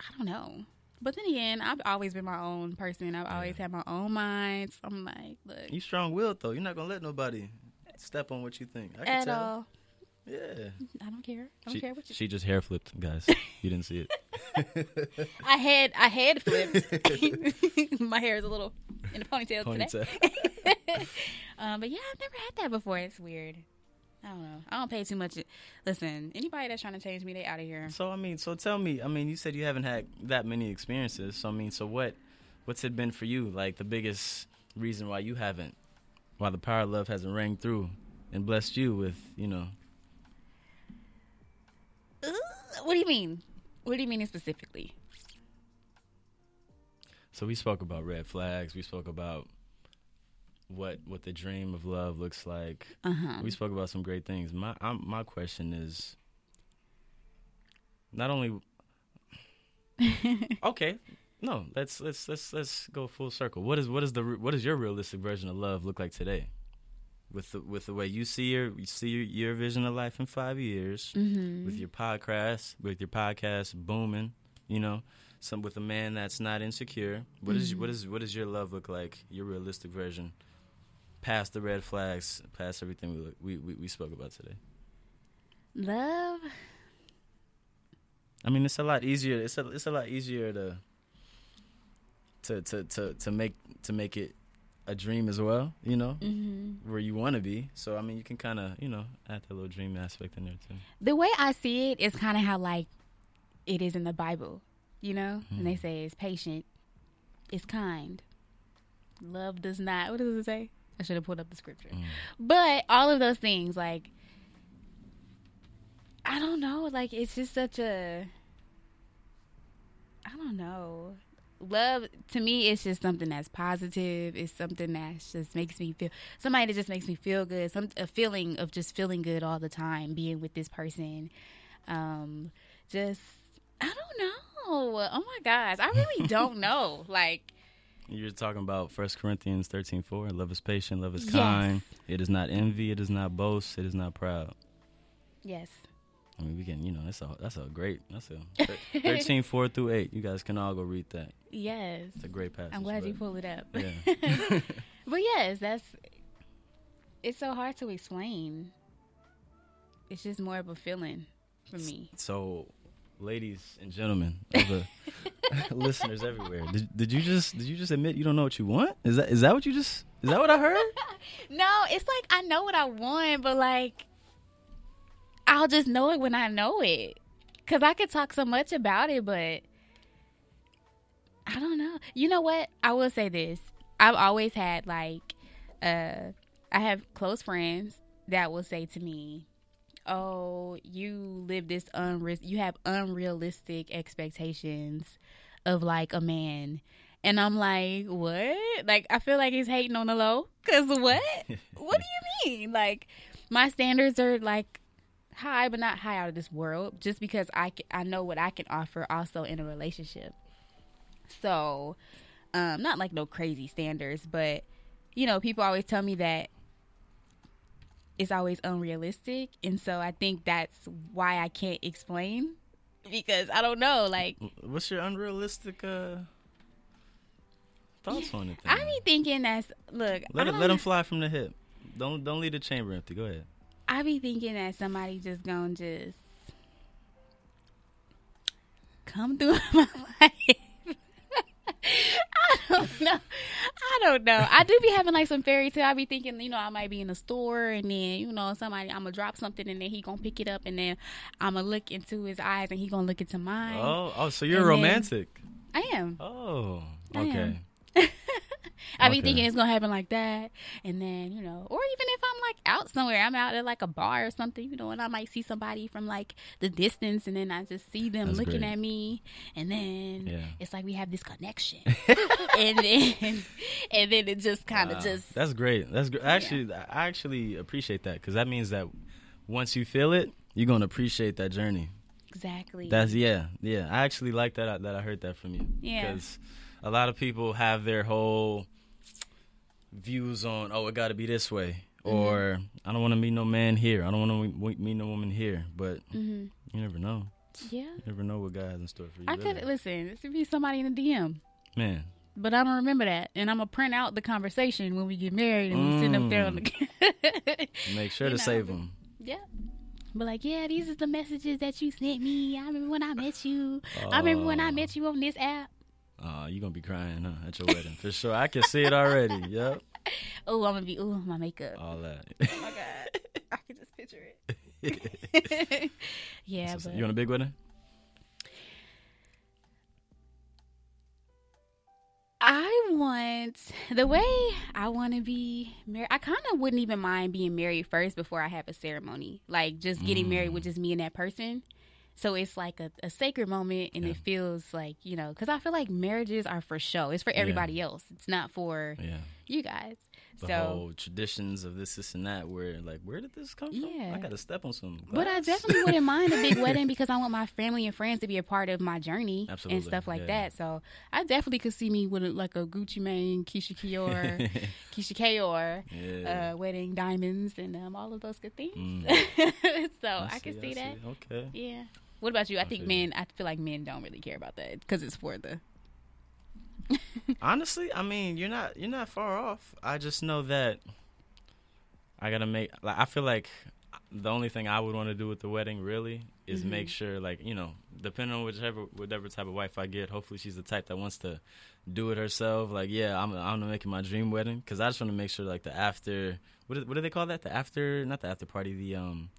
I don't know. But then again, I've always been my own person. I've always had my own mind. So I'm like, look, you strong willed though you're not gonna let nobody step on what you think I can at tell all. yeah I don't care. I don't she, care what you. she just hair flipped guys you didn't see it I had I had flipped. my hair is a little in a ponytail, today. Um, but yeah, I've never had that before. It's weird. I don't know. I don't pay too much. Listen, anybody that's trying to change me, they out of here. So I mean, so tell me. I mean, you said you haven't had that many experiences. So I mean, so what? What's it been for you? Like the biggest reason why you haven't, why the power of love hasn't rang through and blessed you with, you know. Uh, what do you mean? What do you mean specifically? So we spoke about red flags. We spoke about what what the dream of love looks like. Uh huh. We spoke about some great things. My I'm, my question is, not only. okay, no. Let's let's let's let's go full circle. What is what is the what is your realistic version of love look like today? With the with the way you see your you see your, your vision of life in five years, Mm-hmm. with your podcast with your podcast booming, you know, some with a man that's not insecure. What is what is what does your love look like? Your realistic version, past the red flags, past everything we we, we we spoke about today. Love. I mean, it's a lot easier. It's a it's a lot easier to to to to, to make to make it a dream as well. You know, Mm-hmm. where you want to be. So I mean, you can kind of you know add that little dream aspect in there too. The way I see it is kind of how like it is in the Bible, you know. And they say it's patient, it's kind. Love does not. What does it say? I should have pulled up the scripture. Mm. But all of those things, like, I don't know. Like, it's just such a. I don't know. love to me it's just something that's positive. It's something that just makes me feel somebody that just makes me feel good. Some a feeling of just feeling good all the time being with this person. Um, just I don't know. Oh my gosh, I really don't know. Like You're talking about First Corinthians thirteen four. Love is patient, love is Yes. kind. It is not envy, it is not boast, it is not proud. yes, I mean, we can, you know, that's a that's a great, that's a thir- thirteen four through eight. You guys can all go read that. yes. It's a great passage. I'm glad you pulled it up. Yeah. But yes, that's it's so hard to explain. It's just more of a feeling for me. So, ladies and gentlemen, of the listeners everywhere, did, did you just did you just admit you don't know what you want? Is that is that what you just is that what I heard? No, it's like I know what I want, but like I'll just know it when I know it. Cause I could talk so much about it, but I don't know. You know what? I will say this. I've always had like uh I have close friends that will say to me, "Oh, you live this unre- you have unrealistic expectations of like a man." And I'm like, "What?" Like I feel like he's hating on the low cuz what? what do you mean? Like my standards are like high but not high out of this world just because I ca- I know what I can offer also in a relationship. So, um not like no crazy standards, but you know, people always tell me that it's always unrealistic, and so I think that's why I can't explain because I don't know. Like What's your unrealistic uh, thoughts on it? I be thinking that's look. let it, let them fly from the hip. Don't don't leave the chamber empty. Go ahead. I be thinking that somebody just gonna just come through my life. I don't know. I don't know. I do be having like some fairy tale. I be thinking, you know, I might be in a store and then, you know, somebody I'm gonna drop something and then he gonna pick it up and then I'm gonna look into his eyes and he gonna look into mine. Oh oh, so you're And romantic. I am. Oh I okay. be thinking it's gonna happen like that, and then you know, or even if I'm like out somewhere, I'm out at like a bar or something, you know, and I might see somebody from like the distance, and then I just see them That's looking great. at me, and then Yeah. it's like we have this connection, and then and then it just kind of Wow. just That's great. That's great. Actually, I actually appreciate that because that means that once you feel it, you're gonna appreciate that journey. exactly That's yeah, yeah. I actually like that that I heard that from you. Yeah. Because a lot of people have their whole views on oh it got to be this way Mm-hmm. or I don't want to meet no man here. I don't want to meet no woman here. But hmm you never know. yeah. You never know what God has in store for you. I really. could listen. This could be somebody in the DM. man. But I don't remember that, and I'm gonna print out the conversation when we get married, and we sit up there on the. Make sure You to know, save them. Yeah. But like, yeah, these is the messages that you sent me. I remember when I met you. I remember when I met you on this app. Uh, you gonna be crying, huh? At your wedding, for sure. I can see it already. Yep, Oh, I'm gonna be. Oh, my makeup. all that. Oh my god, I can just picture it. yeah, but you want a big wedding? I want the way I want to be married. I kind of wouldn't even mind being married first before I have a ceremony, like just getting married with just me and that person. So it's like a, a sacred moment, and it feels like you know, because I feel like marriages are for show. It's for everybody else. It's not for Yeah. you guys. The so, whole traditions of this, this, and that. Where like, where did this come from? I got to step on some. but I definitely wouldn't mind a big wedding because I want my family and friends to be a part of my journey Absolutely, and stuff like yeah. that. So I definitely could see me with a, like a Gucci Mane, Keyshia Kior, Keyshia Ka'oir, Yeah. uh, wedding diamonds, and um, all of those good things. Mm. so I, can see, that. Okay. Yeah. What about you? I, think men. I feel like men don't really care about that because it's for the. Honestly, I mean, you're not you're not far off. I just know that I gotta make. Like, I feel like the only thing I would want to do with the wedding really is Mm-hmm. make sure, like, you know, depending on whichever whatever type of wife I get, hopefully she's the type that wants to do it herself. Like, yeah, I'm I'm making my dream wedding because I just want to make sure, like, the after what is, what do they call that? The after, not the after party, the um,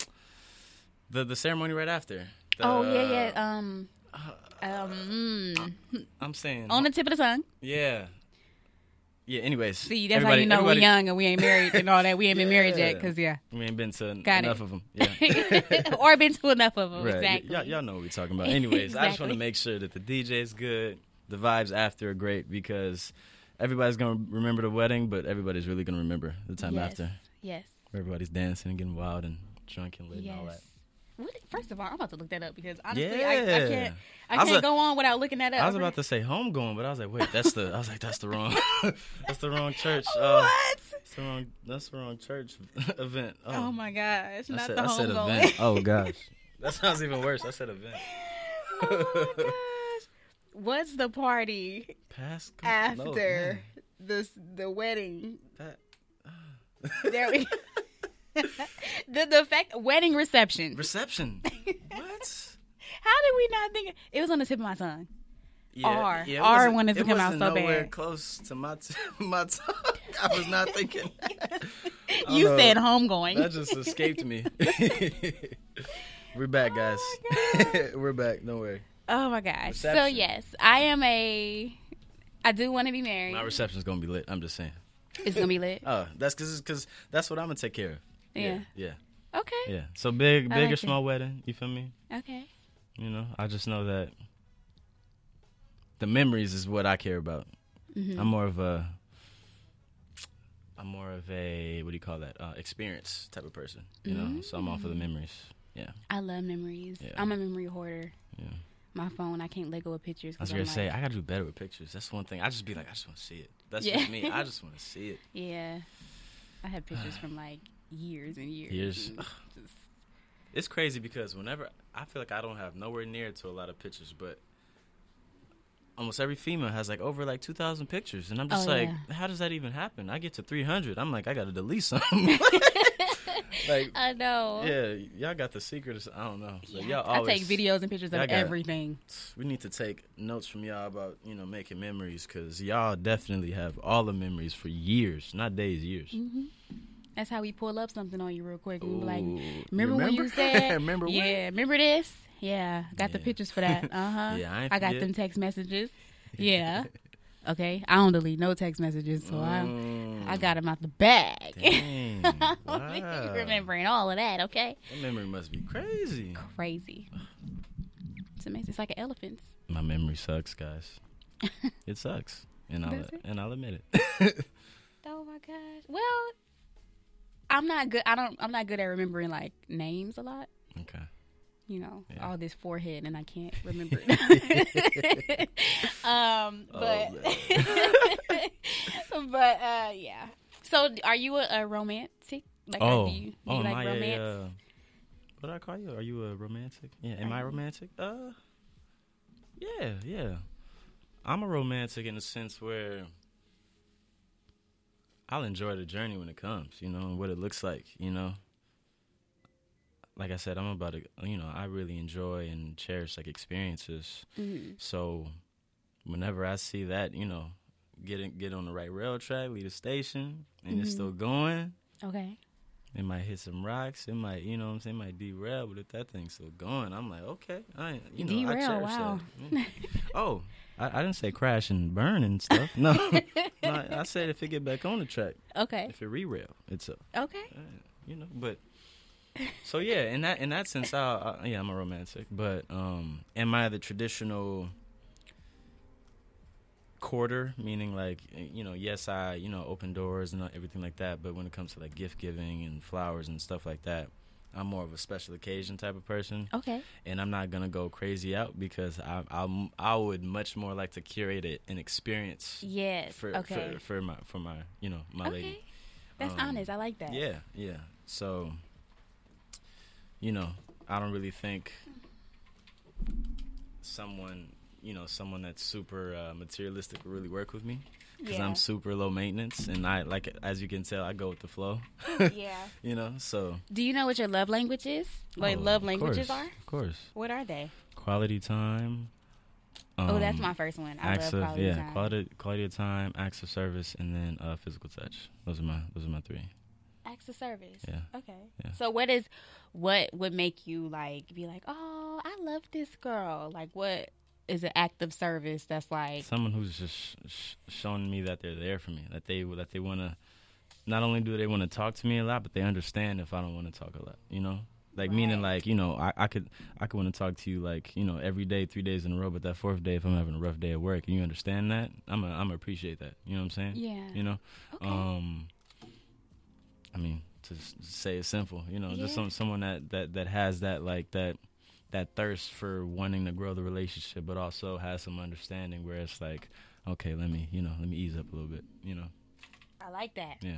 the the ceremony right after. The, oh yeah, yeah. Um, um, mm, I'm saying on the tip of the tongue. Yeah. Yeah. Anyways, See, that's how you know we're young and we ain't married and all that. We ain't been married yet, cause yeah, We ain't been to Got enough it. of them. Yeah. or been to enough of them. right. Exactly. y'all, y'all know what we're talking about. Anyways, I just want to make sure that the DJ is good. the vibes after are great because everybody's gonna remember the wedding, but everybody's really gonna remember the time yes. after. Yes. Everybody's dancing and getting wild and drunk and lit and all that. Yes. What, first of all, I'm about to look that up because honestly, Yeah. I, I can't. I, I can't a- go on without looking that up. I was about to say homegoing, but I was like, wait, that's the. I was like, that's the wrong. that's the wrong church. Uh, what? That's the wrong. That's the wrong church event. Oh, Oh, my gosh! I Not said, the I said homegoing. event. Oh gosh, that sounds even worse. I said event. oh my gosh! What's the party Past after the the wedding? that. There we. the the fact wedding reception. Reception. what? How did we not think? It was on the tip of my tongue. R. it R wasn't- wanted to come out wasn't so nowhere bad. close to my t- my tongue. I was not thinking. that. You oh, don't know. said homegoing. That just escaped me. We're back, oh, guys. We're back. Don't worry. Oh my gosh. So yes, I am a. I do want to be married. My reception's gonna be lit. I'm just saying. It's gonna be lit. Oh, that's because because that's what I'm gonna take care of. Yeah. Yeah. Okay. Yeah. So big, I big like or it. small wedding. You feel me? Okay. You know, I just know that the memories is what I care about. Mm-hmm. I'm more of a, I'm more of a what do you call that? Uh, experience type of person. You know, so I'm all for the memories. Yeah, I love memories. Yeah. I'm a memory hoarder. yeah. My phone, I can't let go of pictures. I was 'cause gonna I'm say like, I gotta do better with pictures. That's one thing. I just be like, I just want to see it. That's Yeah. just me. I just want to see it. yeah. I have pictures from like years and years. Years. and just- It's crazy because whenever I feel like I don't have nowhere near to a lot of pictures, but almost every female has like over like two thousand pictures, and I'm just Oh, like, yeah. how does that even happen? I get to three hundred, I'm like, I gotta delete some. like, I know. yeah, y'all got the secret. i don't know. Like, Yeah, y'all I take videos and pictures y'all of got- everything. We need to take notes from y'all about you know making memories because y'all definitely have all the memories for years, not days, years. Mm-hmm. That's how we pull up something on you real quick. And be like, Ooh, remember, when you said, Remember when? yeah, remember this? Yeah, got the pictures for that. Uh huh. Yeah, I ain't got them text messages. Yeah. okay, I don't delete no text messages, so I Mm, I got them out the bag. Dang, wow. remembering all of that. Okay, That memory must be crazy. crazy. It's amazing. It's like an elephant. My memory sucks, guys. it sucks, and I'll it? and I'll admit it. Oh my gosh. Well, I'm not good. I don't. I'm not good at remembering like names a lot. okay. you know, Yeah. all this forehead and I can't remember it. um, Oh, but but uh, yeah. So, are you a, a romantic? Like, oh, do you, do oh, you like I a, romance? uh, what did I call you? Are you a romantic? Yeah, am I romantic? Uh, yeah, yeah. I'm a romantic in the sense where I'll enjoy the journey when it comes, you know, and what it looks like, you know. Like I said, I'm about to, you know, I really enjoy and cherish like experiences. Mhm. So whenever I see that, you know, get in, get on the right rail track, leave the station, and it's Mhm. still going, Okay. It might hit some rocks. It might, you know what I'm saying, it might derail, but if that thing's still going, I'm like, okay, I, ain't- you know, I Derail, cherish wow. that. Mm. oh, I, I didn't say crash and burn and stuff. No, no I, I said if it get back on the track, Okay. if it re-rail, it's a, Okay. uh, you know, but. So yeah, in that in that sense, I, I yeah, I'm a romantic. But um, am I the traditional quarter? Meaning like you know, yes, I you know open doors and everything like that. But when it comes to like gift giving and flowers and stuff like that, I'm more of a special occasion type of person, Okay. and I'm not gonna go crazy out because I I I would much more like to curate it, an experience Yes. for okay. for for my for my you know my okay. lady. That's Um, honest. I like that. Yeah, yeah. So, you know, I don't really think someone, you know, someone that's super uh, materialistic will really work with me because Yeah. I'm super low maintenance and I like as you can tell, I go with the flow. yeah. you know, so Do you know what your love language is? Like oh, love languages course, are? Of course, What are they? quality time. oh, that's um, my first one. I acts love of yeah, time. quality quality of time, acts of service, and then uh, physical touch. Those are my those are my three. Acts of service. Yeah. Okay. Yeah. So what is what would make you like be like, oh, I love this girl? Like, what is an act of service that's like, someone who's just sh- sh- showing me that they're there for me that they that they want to not only do they want to talk to me a lot but they understand if i don't want to talk a lot you know Like meaning like you know I, I could I could want to talk to you like you know every day three days in a row, but that fourth day if I'm having a rough day at work and you understand that I'm a, I'm gonna appreciate that. You know what I'm saying? Yeah. You know. Okay. Um. I mean to say it simple, you know, just some someone that that that has that like that that thirst for wanting to grow the relationship, but also has some understanding where it's like, okay, let me you know let me ease up a little bit, you know. I like that. Yeah.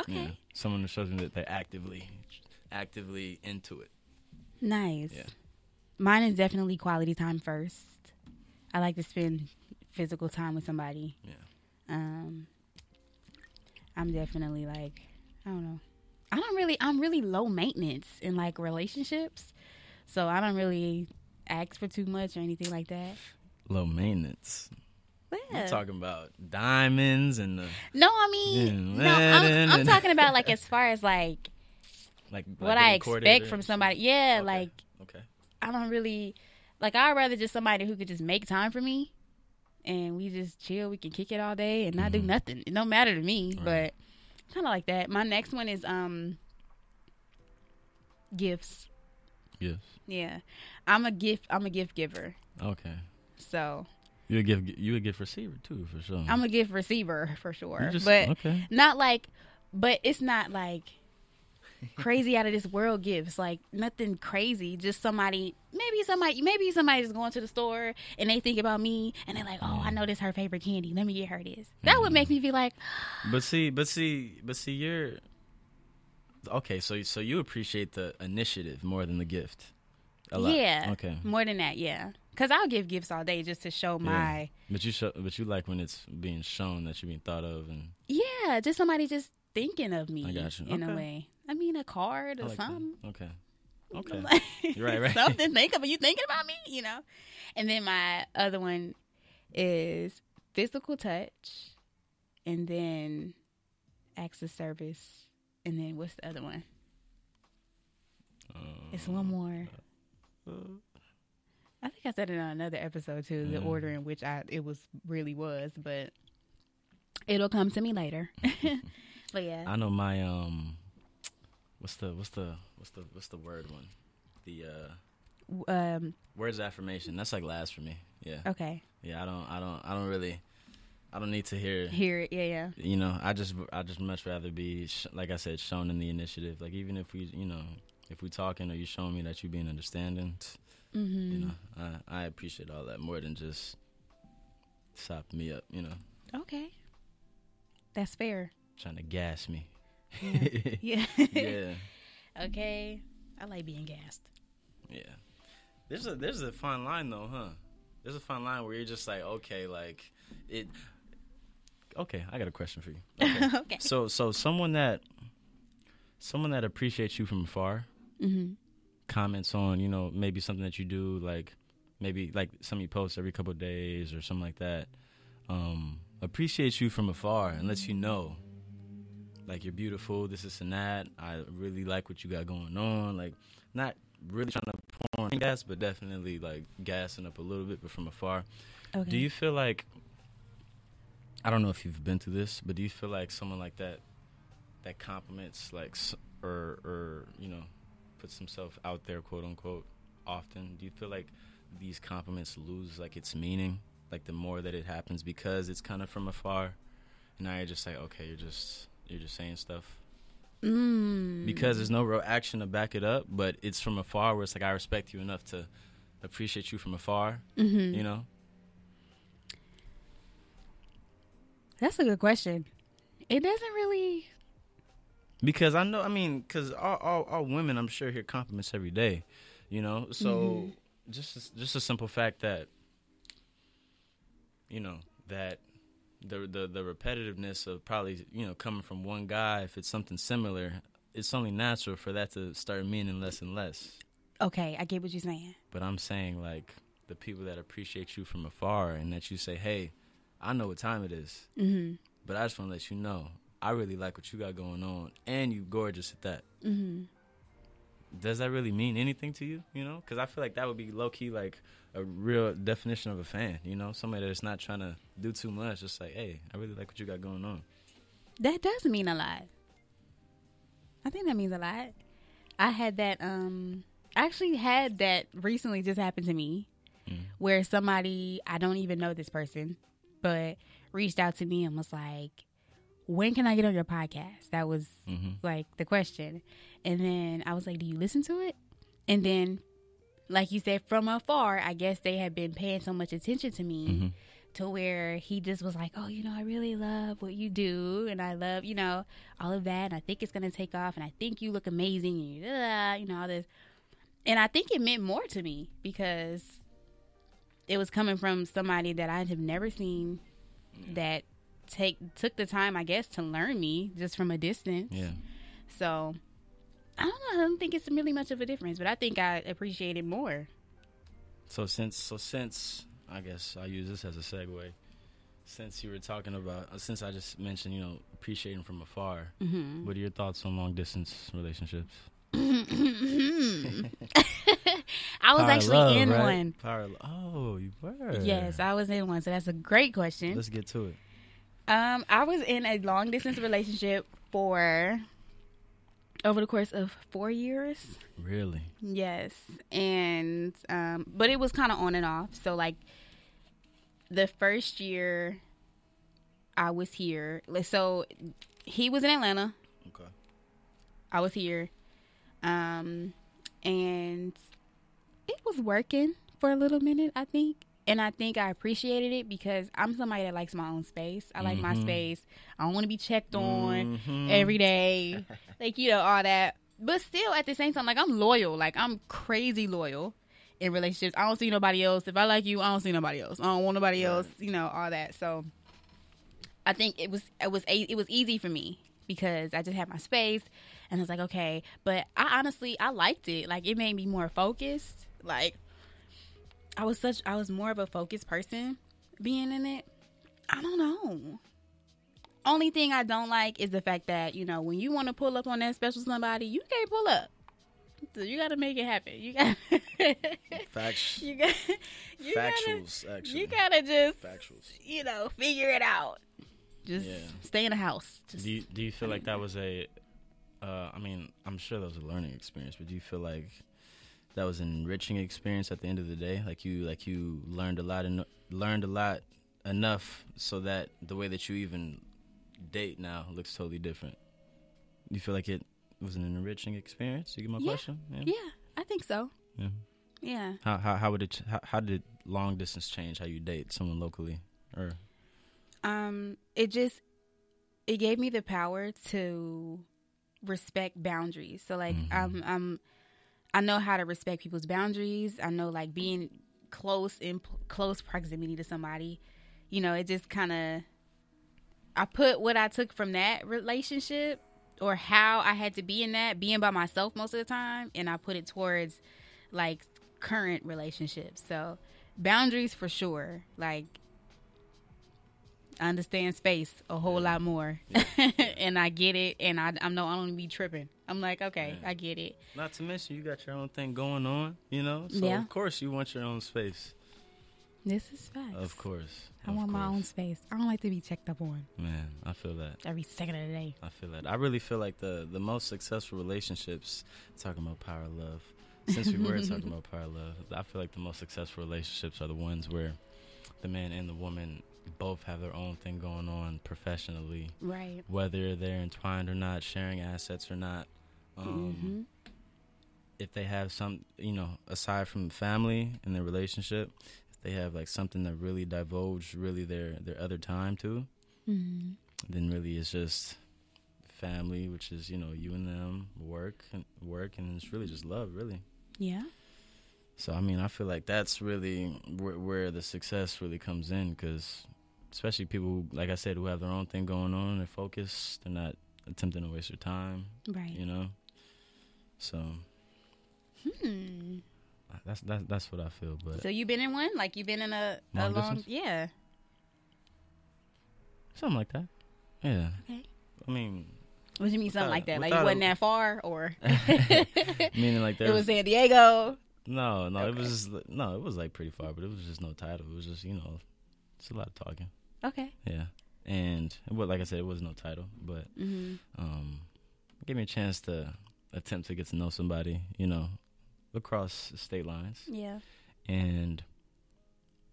Okay. Yeah. Someone that shows me that they're actively actively into it. Nice. Yeah. Mine is definitely quality time first. I like to spend physical time with somebody. Yeah. Um, I'm definitely like, I don't know. I don't really, I'm really low maintenance in like relationships. So I don't really ask for too much or anything like that. Low maintenance. Yeah. We're talking about diamonds and the no, I mean, no, I'm, I'm talking about like as far as like like, like what I expect from somebody. Yeah, Okay. like Okay. I don't really like. I'd rather just somebody who could just make time for me, and we just chill. We can kick it all day and not do nothing. It don't matter to me, Mm-hmm. Right. but kind of like that. My next one is um gifts. Yes. Yeah, I'm a gift. I'm a gift giver. Okay. So You a gift you a gift receiver too for sure. I'm a gift receiver for sure. Just- but okay. not like, but it's not like crazy out of this world gifts. Like nothing crazy. Just somebody, maybe somebody, maybe somebody just going to the store and they think about me and they're like, oh, I mm. know this her favorite candy. Let me get her this. That would mm. make me feel like, But see, but see, but see, you're okay. So, so you appreciate the initiative more than the gift. A lot. yeah, Okay. more than that, yeah. Because I'll give gifts all day just to show my, But you show, but you like when it's being shown that you're being thought of, and yeah, just somebody just thinking of me I got you. in a way. I mean, a card or like that. something. Okay. Okay. Like, Right, right. something think about you thinking about me, you know. And then my other one is physical touch, and then acts of service, and then what's the other one? it's one more. I think I said it on another episode too. The Yeah. order in which I it was really was, but it'll come to me later. but yeah, I know my um, what's the what's the what's the what's the word one? The uh, um, words of affirmation. That's like last for me. Yeah. okay, Yeah. I don't. I don't. I don't really. I don't need to hear. hear it. Yeah, yeah. you know i just i just much rather be sh- like i said shown in the initiative like even if we you know if we talking or you showing me that you being understanding Mm-hmm. you know i i appreciate all that more than just sop me up you know Okay, that's fair. trying to gas me Yeah. yeah okay. I like being gassed. yeah there's a there's a fine line though huh there's a fine line where you're just like okay like it okay i got a question for you okay okay. so so someone that someone that appreciates you from afar Mm-hmm. comments on, you know, maybe something that you do, like maybe like something you post every couple of days or something like that, um, appreciates you from afar and lets you know, like you're beautiful, this, this, and that. I really like what you got going on. Like, not really trying to pour on gas, but definitely like gassing up a little bit, but from afar. Okay. Do you feel like? I don't know if you've been through this, but do you feel like someone like that, that compliments like, or or you know, puts himself out there, quote unquote, often? Do you feel like these compliments lose like its meaning, like the more that it happens because it's kind of from afar? And now you're just like, okay, you're just you're just saying stuff Mm. because there's no real action to back it up, but it's from afar where it's like I respect you enough to appreciate you from afar, Mm-hmm. you know? That's a good question. It doesn't really. Because I know, I mean, because all, all, all women, I'm sure, hear compliments every day, you know. So mm-hmm. just just a simple fact that, you know, that the the the repetitiveness of probably you know coming from one guy, if it's something similar, it's only natural for that to start meaning less and less. Okay, I get what you're saying. But I'm saying like the people that appreciate you from afar and that you say, hey, I know what time it is, Mm-hmm. but I just want to let you know I really like what you got going on, and you gorgeous at that. Mm-hmm. does that really mean anything to you? You know, because I feel like that would be low key like a real definition of a fan. You know, somebody that's not trying to do too much, just like, hey, I really like what you got going on. That does mean a lot. I think that means a lot. I had that. Um, I actually had that recently. Just happened to me, where somebody I don't even know this person, but reached out to me and was like, "When can I get on your podcast?" That was mm-hmm. like the question, and then I was like, "Do you listen to it?" And then, like you said, from afar, I guess they had been paying so much attention to me mm-hmm. to where he just was like, "Oh, you know, I really love what you do, and I love, you know, all of that, and I think it's gonna take off, and I think you look amazing, and you, uh, you know, all this." And I think it meant more to me because it was coming from somebody that I have never seen that take took the time, I guess, to learn me just from a distance. Yeah. So I don't know. I don't think it's really much of a difference, but I think I appreciate it more. So since so since I guess I'll use this as a segue. Since you were talking about, uh, since I just mentioned, you know, appreciating from afar. Mm-hmm. What are your thoughts on long distance relationships? I was Power actually love, in right? one. Power. lo- Oh, you were. Yes, I was in one. So that's a great question. Let's get to it. Um, I was in a long distance relationship for over the course of four years. Really? Yes, and um, but it was kind of on and off. So like, the first year I was here, so he was in Atlanta. Okay. I was here, um, and it was working for a little minute, I think. And I think I appreciated it because I'm somebody that likes my own space. I like my Mhm. space. I don't want to be checked on Mhm. every day, like you know all that. But still, at the same time, like I'm loyal. Like I'm crazy loyal in relationships. I don't see nobody else. If I like you, I don't see nobody else. I don't want nobody else. You know all that. So I think it was it was a- it was easy for me because I just had my space and I was like, okay. But I honestly I liked it. Like it made me more focused. Like I was such I was more of a focused person being in it. I don't know. Only thing I don't like is the fact that, you know, when you want to pull up on that special somebody, you can't pull up. So you got to make it happen. You got Facts. you got you gotta, Factuals, actually. you got to just Factuals. you know, figure it out. Just Yeah. stay in the house. Just Do you, do you feel like that was a? Uh, I mean, I'm sure that was a learning experience, but do you feel like that was an enriching experience at the end of the day? Like you, like you learned a lot and learned a lot enough so that the way that you even date now looks totally different. You feel like it was an enriching experience? You get my Yeah. question? yeah, yeah. I think so. Yeah. Yeah. How how how would it? How, how did long distance change how you date someone locally? Or um it just it gave me the power to respect boundaries so like Mhm. i'm i'm i know how to respect people's boundaries. I know like being close in close proximity to somebody you know it just kind of i put what i took from that relationship or how i had to be in that being by myself most of the time and i put it towards like current relationships. So boundaries for sure. Like I understand space a whole lot more, and I get it. And I, I'm no, I don't be tripping. I'm like, okay, Yeah. I get it. Not to mention you got your own thing going on, you know. So Yeah. of course you want your own space. This is facts. Of course. I Of want my own space. I don't like to be checked up on Man, I feel that. every second of the day. I feel that. I really feel like the the most successful relationships talking about power of love. Since we were talking about power of love, I feel like the most successful relationships are the ones where the man and the woman both have their own thing going on professionally, Right. whether they're entwined or not, sharing assets or not. Um, hmm if they have some, you know, aside from family and their relationship, if they have like something that really divulge really their their other time to, hmm then really it's just family, which is you know you and them, work and work, and it's really just love, really. Yeah. So I mean, I feel like that's really where, where the success really comes in, because especially people, like I said, who have their own thing going on, they're focused, they're not attempting to waste their time, Right. you know. So Hmm. that's that's that's what I feel, but. So you've been in one? Like you've been in a, a Long long? distance? Yeah. Something like that. Yeah. Okay. I mean, What do you mean something like that? Like without it wasn't that far, or meaning like that? it was San Diego. no, no, it was just, no, it was like pretty far, but it was just no title. It was just you know, it's a lot of talking. Okay. Yeah, and well, like I said, it was no title, but hmm um, it gave me a chance to attempt to get to know somebody, you know, across state lines. Yeah. And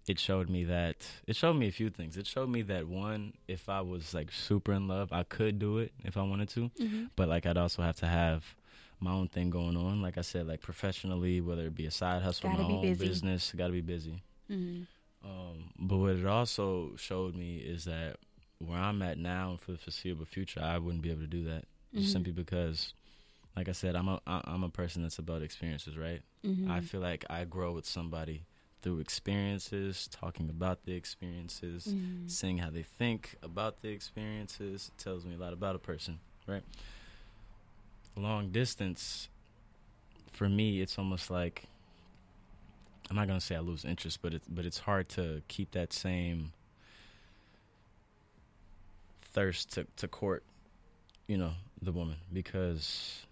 it showed me that it showed me a few things. It showed me that one, if I was like super in love, I could do it if I wanted to. Mm-hmm. But like I'd also have to have my own thing going on. Like I said, like professionally, whether it be a side hustle, Gotta my own busy. business, got to be busy. Mm-hmm. Um, but what it also showed me is that where I'm at now and for the foreseeable future, I wouldn't be able to do that just Mhm. simply because, like I said, I'm a I'm a person that's about experiences, right? Mm-hmm. I feel like I grow with somebody through experiences, talking about the experiences, Mhm. seeing how they think about the experiences it tells me a lot about a person, right? Long distance, for me, it's almost like I'm not gonna say I lose interest, but it's but it's hard to keep that same thirst to to court, you know, the woman because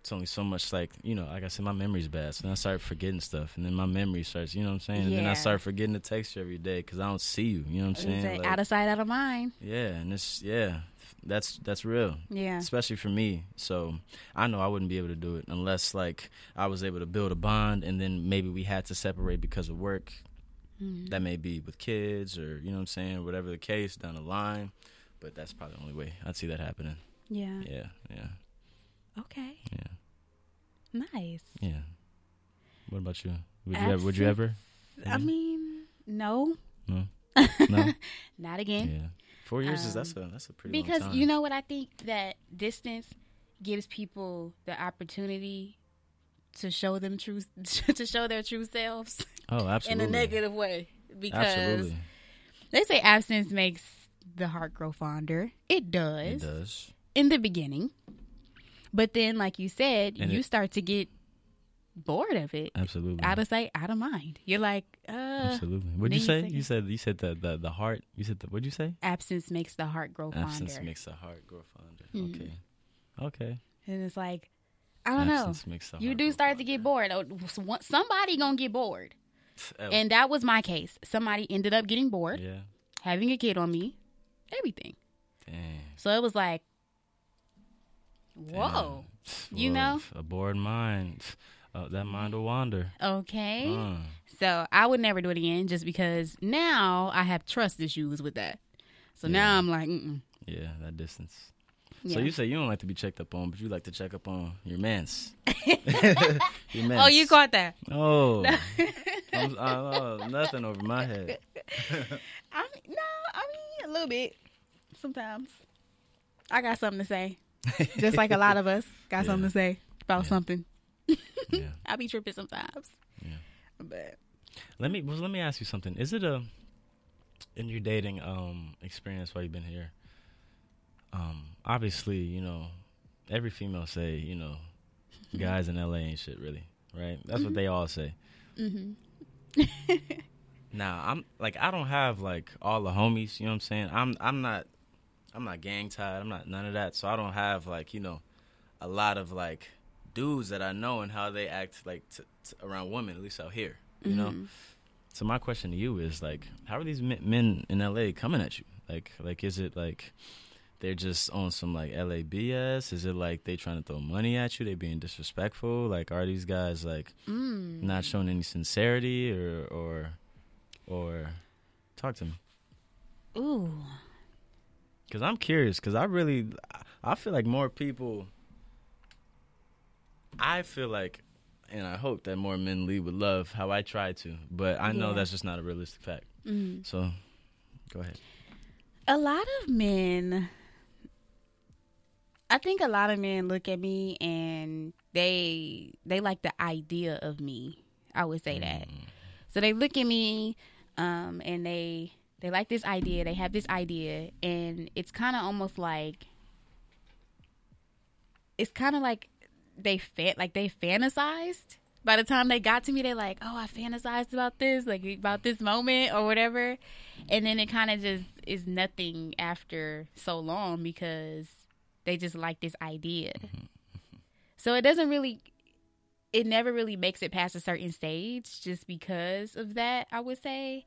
it's only so much like you know, like I said, my memory's bad, so then I start forgetting stuff, and then my memory starts, you know what I'm saying, and then I start forgetting to text you every day because I don't see you, you know what I'm saying? Say, Like- out of sight, out of mind. yeah, and it's yeah, that's that's real, Yeah. especially for me. So I know I wouldn't be able to do it unless like I was able to build a bond, and then maybe we had to separate because of work. Mhm. That may be with kids or you know what I'm saying, whatever the case down the line. But that's probably the only way I'd see that happening. Yeah. Yeah, yeah, Okay. yeah, Nice. yeah. What about you? Would you ever? Would you ever? I mean, no. No, no. Not again. yeah. Four years is that's Um, a that's a pretty because long time. you know what I think that distance gives people the opportunity to show them true to show their true selves oh, absolutely. in a negative way because Absolutely, they say absence makes the heart grow fonder. It does, it does. in the beginning, but then, like you said, And you it- start to get bored of it. Absolutely. Out of sight, out of mind. You're like, uh, Absolutely. What'd you say? You said you said the, the the heart. You said the what'd you say? absence makes the heart grow Absence fonder. Absence makes the heart grow fonder. Mhm. Okay. Okay. and it's like, I don't know. Absence makes the You do start to get bored. Oh, Somebody gonna get bored, and that was my case. Somebody ended up getting bored, yeah. having a kid on me, everything. Dang. So it was like, whoa. You know? a bored mind. Uh, that mind will wander. okay. So I would never do it again, just because now I have trust issues with that. So now I'm like, mm yeah, that distance. yeah. So you say you don't like to be checked up on, but you like to check up on your mans. your mans. oh, you caught that? Oh. I'm, I, oh, nothing over my head. I mean, no, I mean a little bit. Sometimes I got something to say, just like a lot of us got Yeah. something to say about Yeah. something. Yeah. I be tripping sometimes. Yeah. But Let me well, let me ask you something. Is it a in your dating um experience while you've been here? Um, obviously, you know, every female say, you know, guys in LA ain't shit really, right? That's what they all say. Mm-hmm. Now, I'm like I don't have like all the homies, you know what I'm saying? I'm I'm not I'm not gang tied. I'm not none of that. So I don't have like, you know, a lot of like dudes that I know and how they act like t- t- around women, at least out here, you know? Mhm. So my question to you is like, how are these men- men in LA coming at you? Like, like is it like they're just on some like LA BS? Is it like they trying to throw money at you? They being disrespectful? Like, are these guys like Mm. not showing any sincerity or or or talk to me? Ooh. Because I'm curious. Because I really, I feel like more people. I feel like, and I hope that more men lead with love how I try to, but I know Yeah. that's just not a realistic fact. Mhm. So, go ahead. A lot of men. I think a lot of men look at me and they they like the idea of me. I would say that. So they look at me, um, and they they like this idea. They have this idea, and it's kind of almost like it's kind of like they fa- like they fantasized. By the time they got to me, they're like, "Oh, I fantasized about this, like about this moment or whatever," and then it kind of just is nothing after so long because they just like this idea. Mm-hmm. So it doesn't really it never really makes it past a certain stage just because of that, I would say.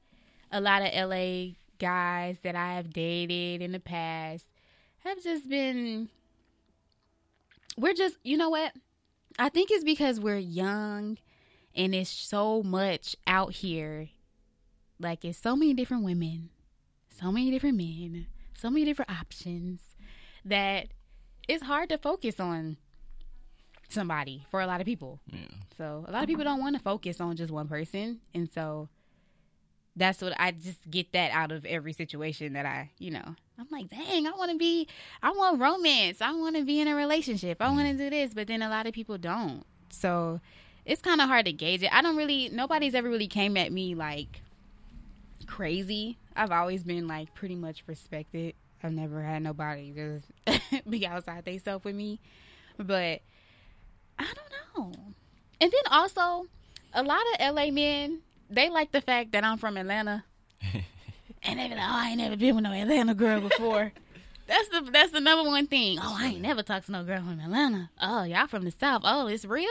A lot of LA guys that I have dated in the past have just been we're just you know what? I think it's because we're young and it's so much out here. Like it's so many different women so many different men so many different options that it's hard to focus on somebody for a lot of people. Yeah. so a lot of people don't want to focus on just one person. And so that's what I just get that out of every situation that I, you know, I'm like, dang, I want to be, I want romance. I want to be in a relationship. I want to mm. do this. But then a lot of people don't. So it's kind of hard to gauge it. I don't really, nobody's ever really came at me like crazy. I've always been like pretty much respected. I've never had nobody just be outside they self with me. But I don't know. And then also, a lot of LA men, they like the fact that I'm from Atlanta. and they be like, oh, I ain't never been with no Atlanta girl before. that's the that's the number one thing. Oh, I ain't never talked to no girl from Atlanta. Oh, y'all from the South. Oh, it's real?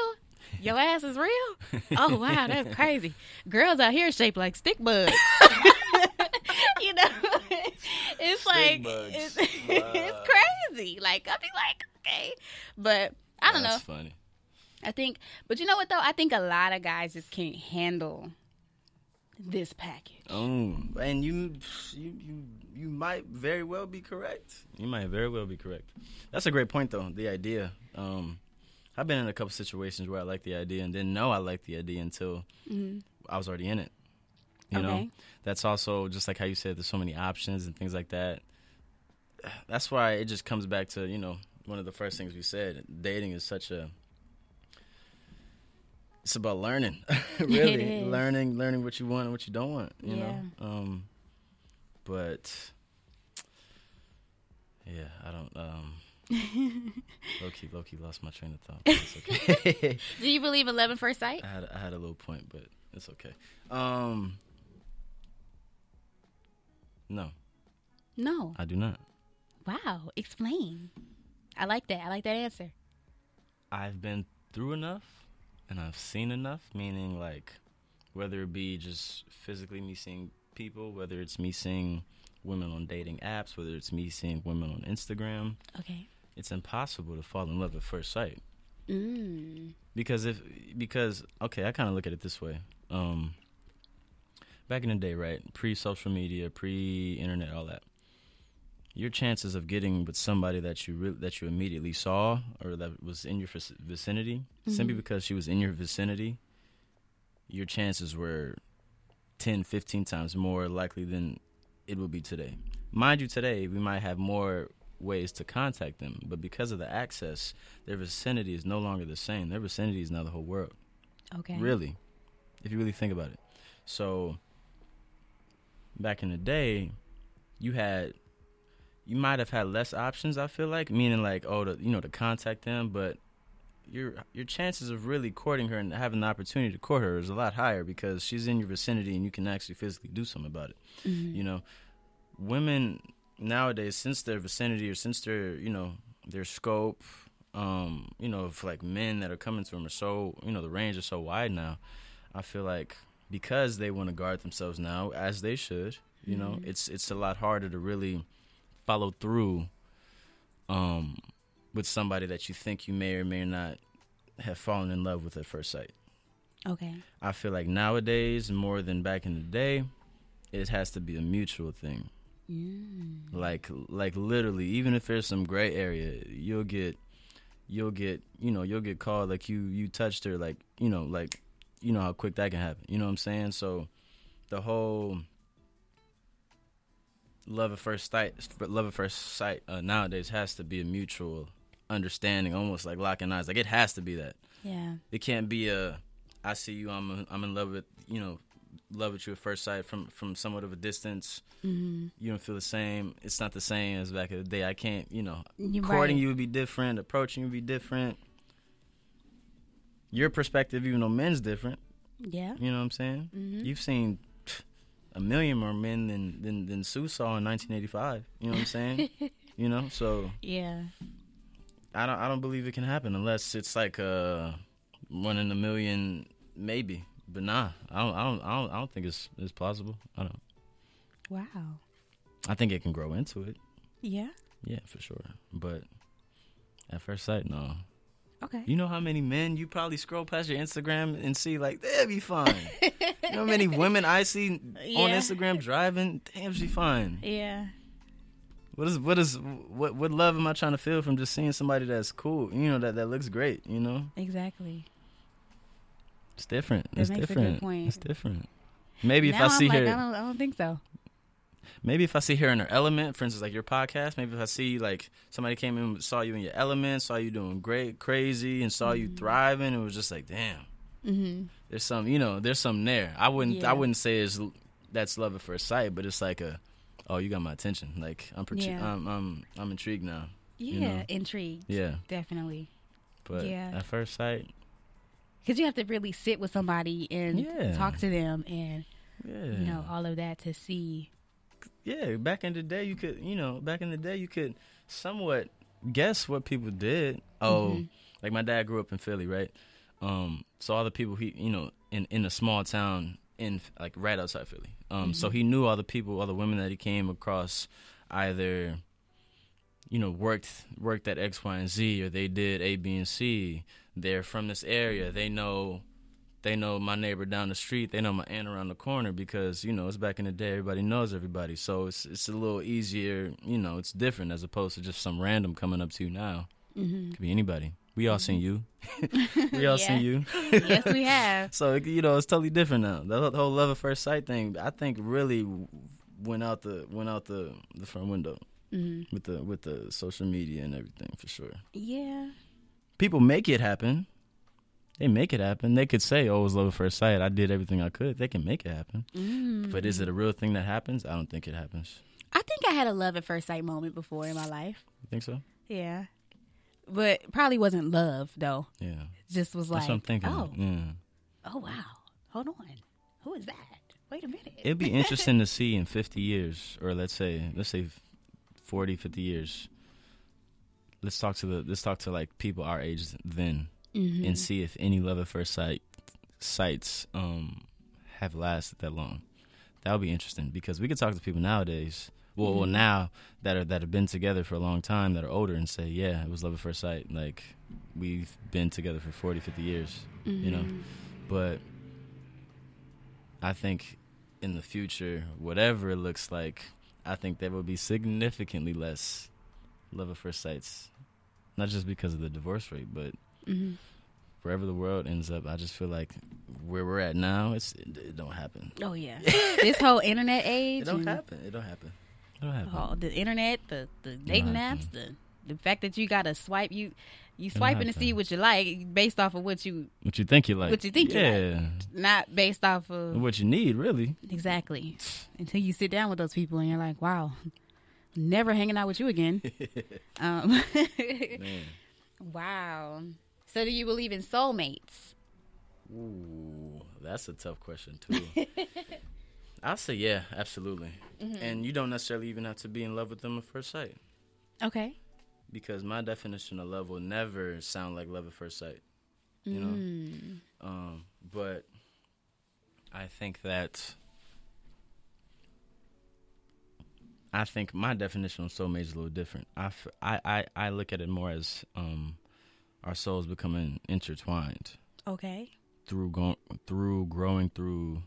Your ass is real? Oh, wow, that's crazy. Girls out here shaped like stick bugs. you know? It's like, it's, Wow. it's crazy. Like, I'd be like, okay. But I don't know. Funny. I think, but you know what though? I think a lot of guys just can't handle this package. Oh, and you, you, you, you might very well be correct. You might very well be correct. That's a great point, though. The idea. Um, I've been in a couple situations where I liked the idea and didn't know I liked the idea until I was already in it. You know, that's also just like how you said. There's so many options and things like that. That's why it just comes back to you know one of the first things we said. Dating is such a it's about learning, really learning, learning what you want and what you don't want. You Yeah. know, um, but yeah, I don't. Um, low key, low key, lost my train of thought. but It's okay. Do you believe in love at first sight? I had I had a little point, but it's okay. Um, no, No. I do not. Wow. Explain. I like that. I like that answer. I've been through enough and I've seen enough, meaning like whether it be just physically me seeing people, whether it's me seeing women on dating apps, whether it's me seeing women on Instagram, Okay. it's impossible to fall in love at first sight. Mm. Because if because okay, I kind of look at it this way. Um back in the day, right? Pre-social media, pre-internet, all that. Your chances of getting with somebody that you re- that you immediately saw or that was in your vic- vicinity, simply mm-hmm. because she was in your vicinity, your chances were 10, 15 times more likely than it would be today. Mind you, today we might have more ways to contact them, but because of the access, their vicinity is no longer the same. Their vicinity is now the whole world. Okay. Really, if you really think about it. So, back in the day, you had, you might have had less options. I feel like, meaning like, oh, to, you know, to contact them, but your your chances of really courting her and having the opportunity to court her is a lot higher because she's in your vicinity and you can actually physically do something about it. You know, women nowadays, since their vicinity or since their, you know, their scope, um, you know, if like men that are coming to them are so, you know, the range is so wide now. I feel like because they want to guard themselves now, as they should, you know, it's it's a lot harder to really follow through, um, with somebody that you think you may or may not have fallen in love with at first sight. Okay. I feel like nowadays, more than back in the day, it has to be a mutual thing. Like, like literally, even if there's some gray area, you'll get, you'll get, you know, you'll get called like you you touched her, like you know, like you know how quick that can happen. You know what I'm saying? So, the whole love at first sight, love at first sight uh, nowadays has to be a mutual understanding, almost like locking eyes. Like it has to be that Yeah. it can't be a I see you I'm I'm in love with you know love with you at first sight from from somewhat of a distance Mm-hmm. you don't feel the same it's not the same as back in the day I can't you know You're courting right. you would be different approaching you would be different your perspective even though men's different Yeah. you know what I'm saying Mm-hmm. you've seen a million more men than than than Sue saw in 1985 you know what I'm saying you know so Yeah. I don't I don't believe it can happen unless it's like uh one in a million maybe. But nah, I don't I don't I don't, I don't think it's it's plausible. I don't. Wow. I think it can grow into it. Yeah. Yeah, for sure. But at first sight, no. Okay. You know how many men you probably scroll past your Instagram and see like they'll be fine. you know how many women I see on Instagram driving, damn she fine. Yeah. What is what is what what love am I trying to feel from just seeing somebody that's cool? You know that that looks great. You know Exactly. it's different. That it's makes a good different. It's different. Maybe if now I see am like, her, I don't, I don't think so. Maybe if I see her in her element, for instance, like your podcast. Maybe if I see like somebody came in, saw you in your element, saw you doing great, crazy, and saw Mm-hmm. you thriving, it was just like, damn. hmm There's some, you know, there's something there. I wouldn't, Yeah. I wouldn't say it's that's love at first sight, but it's like a, oh, you got my attention. Like I'm, Yeah. I'm, I'm, I'm intrigued now. Yeah, You know. intrigued. Yeah, Definitely. but Yeah. at first sight, Because you have to really sit with somebody and Yeah. talk to them and, yeah, you know, all of that to see. Yeah. Back in the day, you could, you know, back in the day, you could somewhat guess what people did. Oh, Mm-hmm. like my dad grew up in Philly, right? Um, so all the people he, you know, in in a small town in like right outside Philly. Um, so Mm-hmm. he knew all the people, all the women that he came across, either, you know, worked worked at X, Y, and Z, or they did A, B, and C. They're from this area. They know. They know my neighbor down the street. They know my aunt around the corner because you know it's back in the day. Everybody knows everybody, so it's it's a little easier. You know, it's different as opposed to just some random coming up to you now. Mm-hmm. Could be anybody. We all seen you. we all seen you. yes, we have. So you know it's totally different now. The whole- love at first sight thing, I think, really went out the went out the the front window hmm with the with the social media and everything for sure. Yeah. People make it happen. They make it happen. They could say, "Oh, it was love at first sight. I did everything I could." They can make it happen. Mm. But is it a real thing that happens? I don't think it happens. I think I had a love at first sight moment before in my life. You think so? Yeah. But probably wasn't love, though. Yeah. Just was like, I'm thinking. oh, Yeah. oh, wow. Hold on. Who is that? Wait a minute. It'd be interesting to see in 50 years, or let's say, let's say 40, 50 years. Let's talk to the, let's talk to like people our age then, Mhm. and see if any love at first sight sites um have lasted that long. That would be interesting because we could talk to people nowadays. Well, well, now that are that have been together for a long time, that are older, and say, yeah, it was love at first sight. Like we've been together for 40, 50 years, you know. Mhm. But I think in the future, whatever it looks like, I think there will be significantly less love at first sights. Not just because of the divorce rate, but Mhm. wherever the world ends up, I just feel like where we're at now, it's it, it don't happen. Oh, yeah. this whole internet age. It don't happen. It don't happen. It don't happen. Oh, the internet, the the dating apps, the the fact that you gotta swipe you you swiping to see what you like based off of what you What you think you like? What you think you like. yeah. not based off of What you need, really. exactly until you sit down with those people and you're like, wow, never hanging out with you again. um, wow. So do you believe in soulmates? Ooh, that's a tough question too. I'll say yeah, absolutely. Mm-hmm. And you don't necessarily even have to be in love with them at first sight. Okay. because my definition of love will never sound like love at first sight. You know, Mm. um, but I think that I think my definition of soulmate is a little different. I, f- I, I, I look at it more as um, our souls becoming intertwined Okay. through going through growing through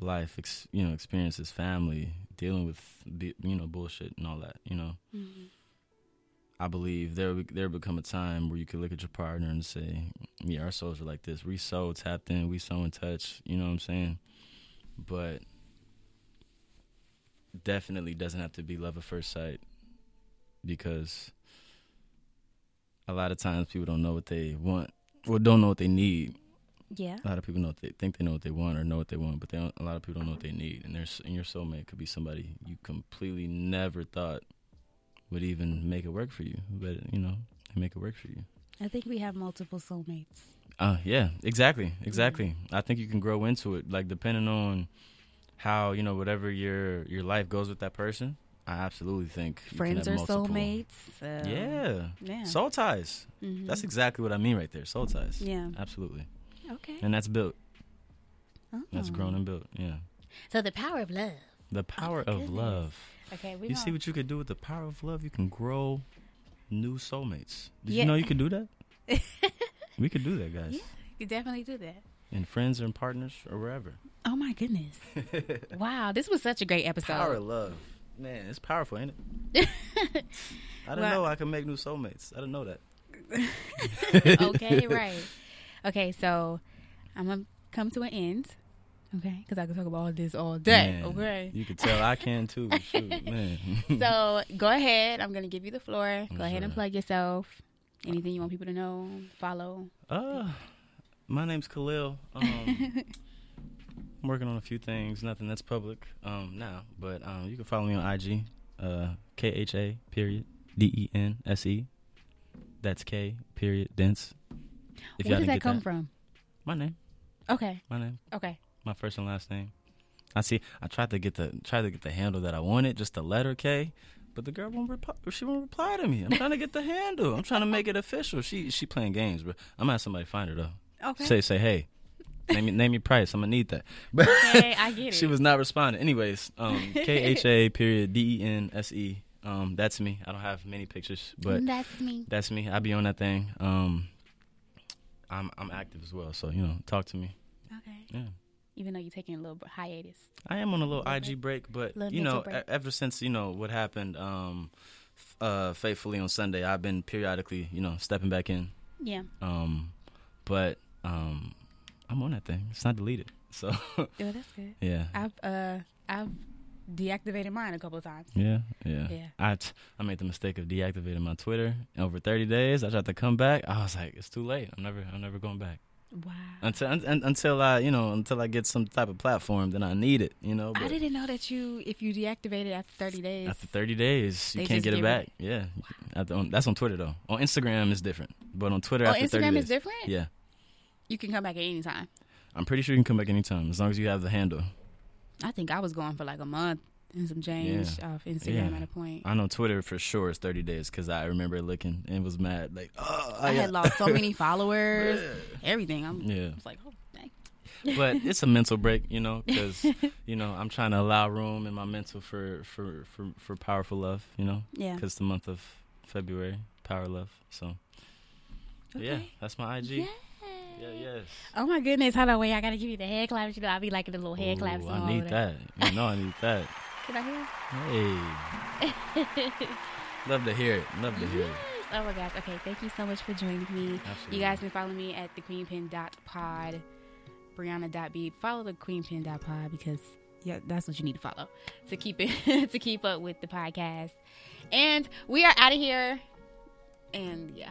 life, ex- you know, experiences, family, dealing with you know bullshit and all that. You know, mm-hmm. I believe there there become a time where you could look at your partner and say, "Yeah, our souls are like this. We so tapped in. We so in touch." You know what I'm saying? But definitely doesn't have to be love at first sight because a lot of times people don't know what they want or don't know what they need Yeah. a lot of people know what they think they know what they want or know what they want, but they don't, a lot of people don't know what they need. And there's and your soulmate could be somebody you completely never thought would even make it work for you, but you know they make it work for you. I think we have multiple soulmates. Uh yeah, exactly, exactly. I think you can grow into it, like depending on how you know whatever your your life goes with that person. I absolutely think Friends are soulmates. Um, Yeah, Yeah. soul ties. Mhm. That's exactly what I mean right there. Soul ties. Yeah. absolutely. Okay. And that's built. That's Oh. grown and built. Yeah. So the power of love. The power my of goodness. love. Okay. We You see what you could do with the power of love? You can grow new soulmates. Did Yeah. you know you could do that? we could do that, guys. Yeah. You could definitely do that. And friends and partners or wherever. Oh my goodness! wow, this was such a great episode. Power of love. Man, it's powerful, ain't it? I didn't Well- know I could make new soulmates. I didn't know that. okay, right. Okay, so I'm gonna come to an end. Okay, because I can talk about all this all day. Man, Okay. You can tell I can too. Shoot, man. So go ahead. I'm gonna give you the floor. Go ahead and plug yourself. Anything you want people to know, follow. Uh, my name's Khalil. Um, I'm working on a few things. Nothing that's public um, now, but um, you can follow me on IG. Uh, K H A period D E N S E. That's K period dense. If Where does that come from? My name. Okay. My name. Okay. My first and last name. I see. I tried to get the tried to get the handle that I wanted, just the letter K, but the girl won't reply. She won't reply to me. I'm trying to get the handle. I'm trying to make it official. She she playing games, but I'm gonna have somebody find her though. Okay. Say say hey, name me name your price. I'm gonna need that. But Okay, I get it. she was not responding. Anyways, um, K H A period D E N S E. Um, that's me. I don't have many pictures, but that's me. that's me. I be on that thing. Um, I'm I'm active as well, so you know, talk to me. Okay. Yeah. Even though you're taking a little hiatus. I am on a little Little IG bit. break, but you know, mental break. e- ever since you know what happened, um, uh, faithfully on Sunday, I've been periodically, you know, stepping back in. Yeah. Um, but um, I'm on that thing. It's not deleted, so Oh, that's good. yeah, I've uh I've deactivated mine a couple of times. yeah, yeah. Yeah. I t- I made the mistake of deactivating my Twitter over 30 days. I tried to come back. I was like, it's too late. I'm never, I'm never going back Wow. until un- un- until I, you know, until I get some type of platform. Then I need it, you know. I didn't know that you if you deactivate it after 30 days. After 30 days, you can't get it back. rid- Yeah. After, on, that's on Twitter, though. On Instagram, it's different. But on Twitter, oh, after 30 Instagram days. is different? Yeah. You can come back at any time. I'm pretty sure you can come back anytime as long as you have the handle. I think I was going for like a month and some change Yeah. off Instagram Yeah. at a point. I know Twitter for sure is 30 days because I remember looking and was mad. Like, oh, I had lost so many followers, everything. I'm Yeah. it's like, oh, dang. but it's a mental break, you know, because, you know, I'm trying to allow room in my mental for, for, for, for powerful love, you know, Yeah. because the month of February, power love. So, yeah, that's my IG. Yeah. Yes. Oh my goodness! Hold on, wait. I gotta give you the head claps. You know, I'll be like the little head Ooh, claps. I need that. You know I need that. Can I hear? Hey. Love to hear it. Love to hear it. Oh my gosh. Okay, thank you so much for joining me. Absolutely. You guys can follow me at the queenpin.pod, Briyanna.beep. Follow the queenpin.pod because yeah, that's what you need to follow to keep it to keep up with the podcast. And we are out of here. And yeah.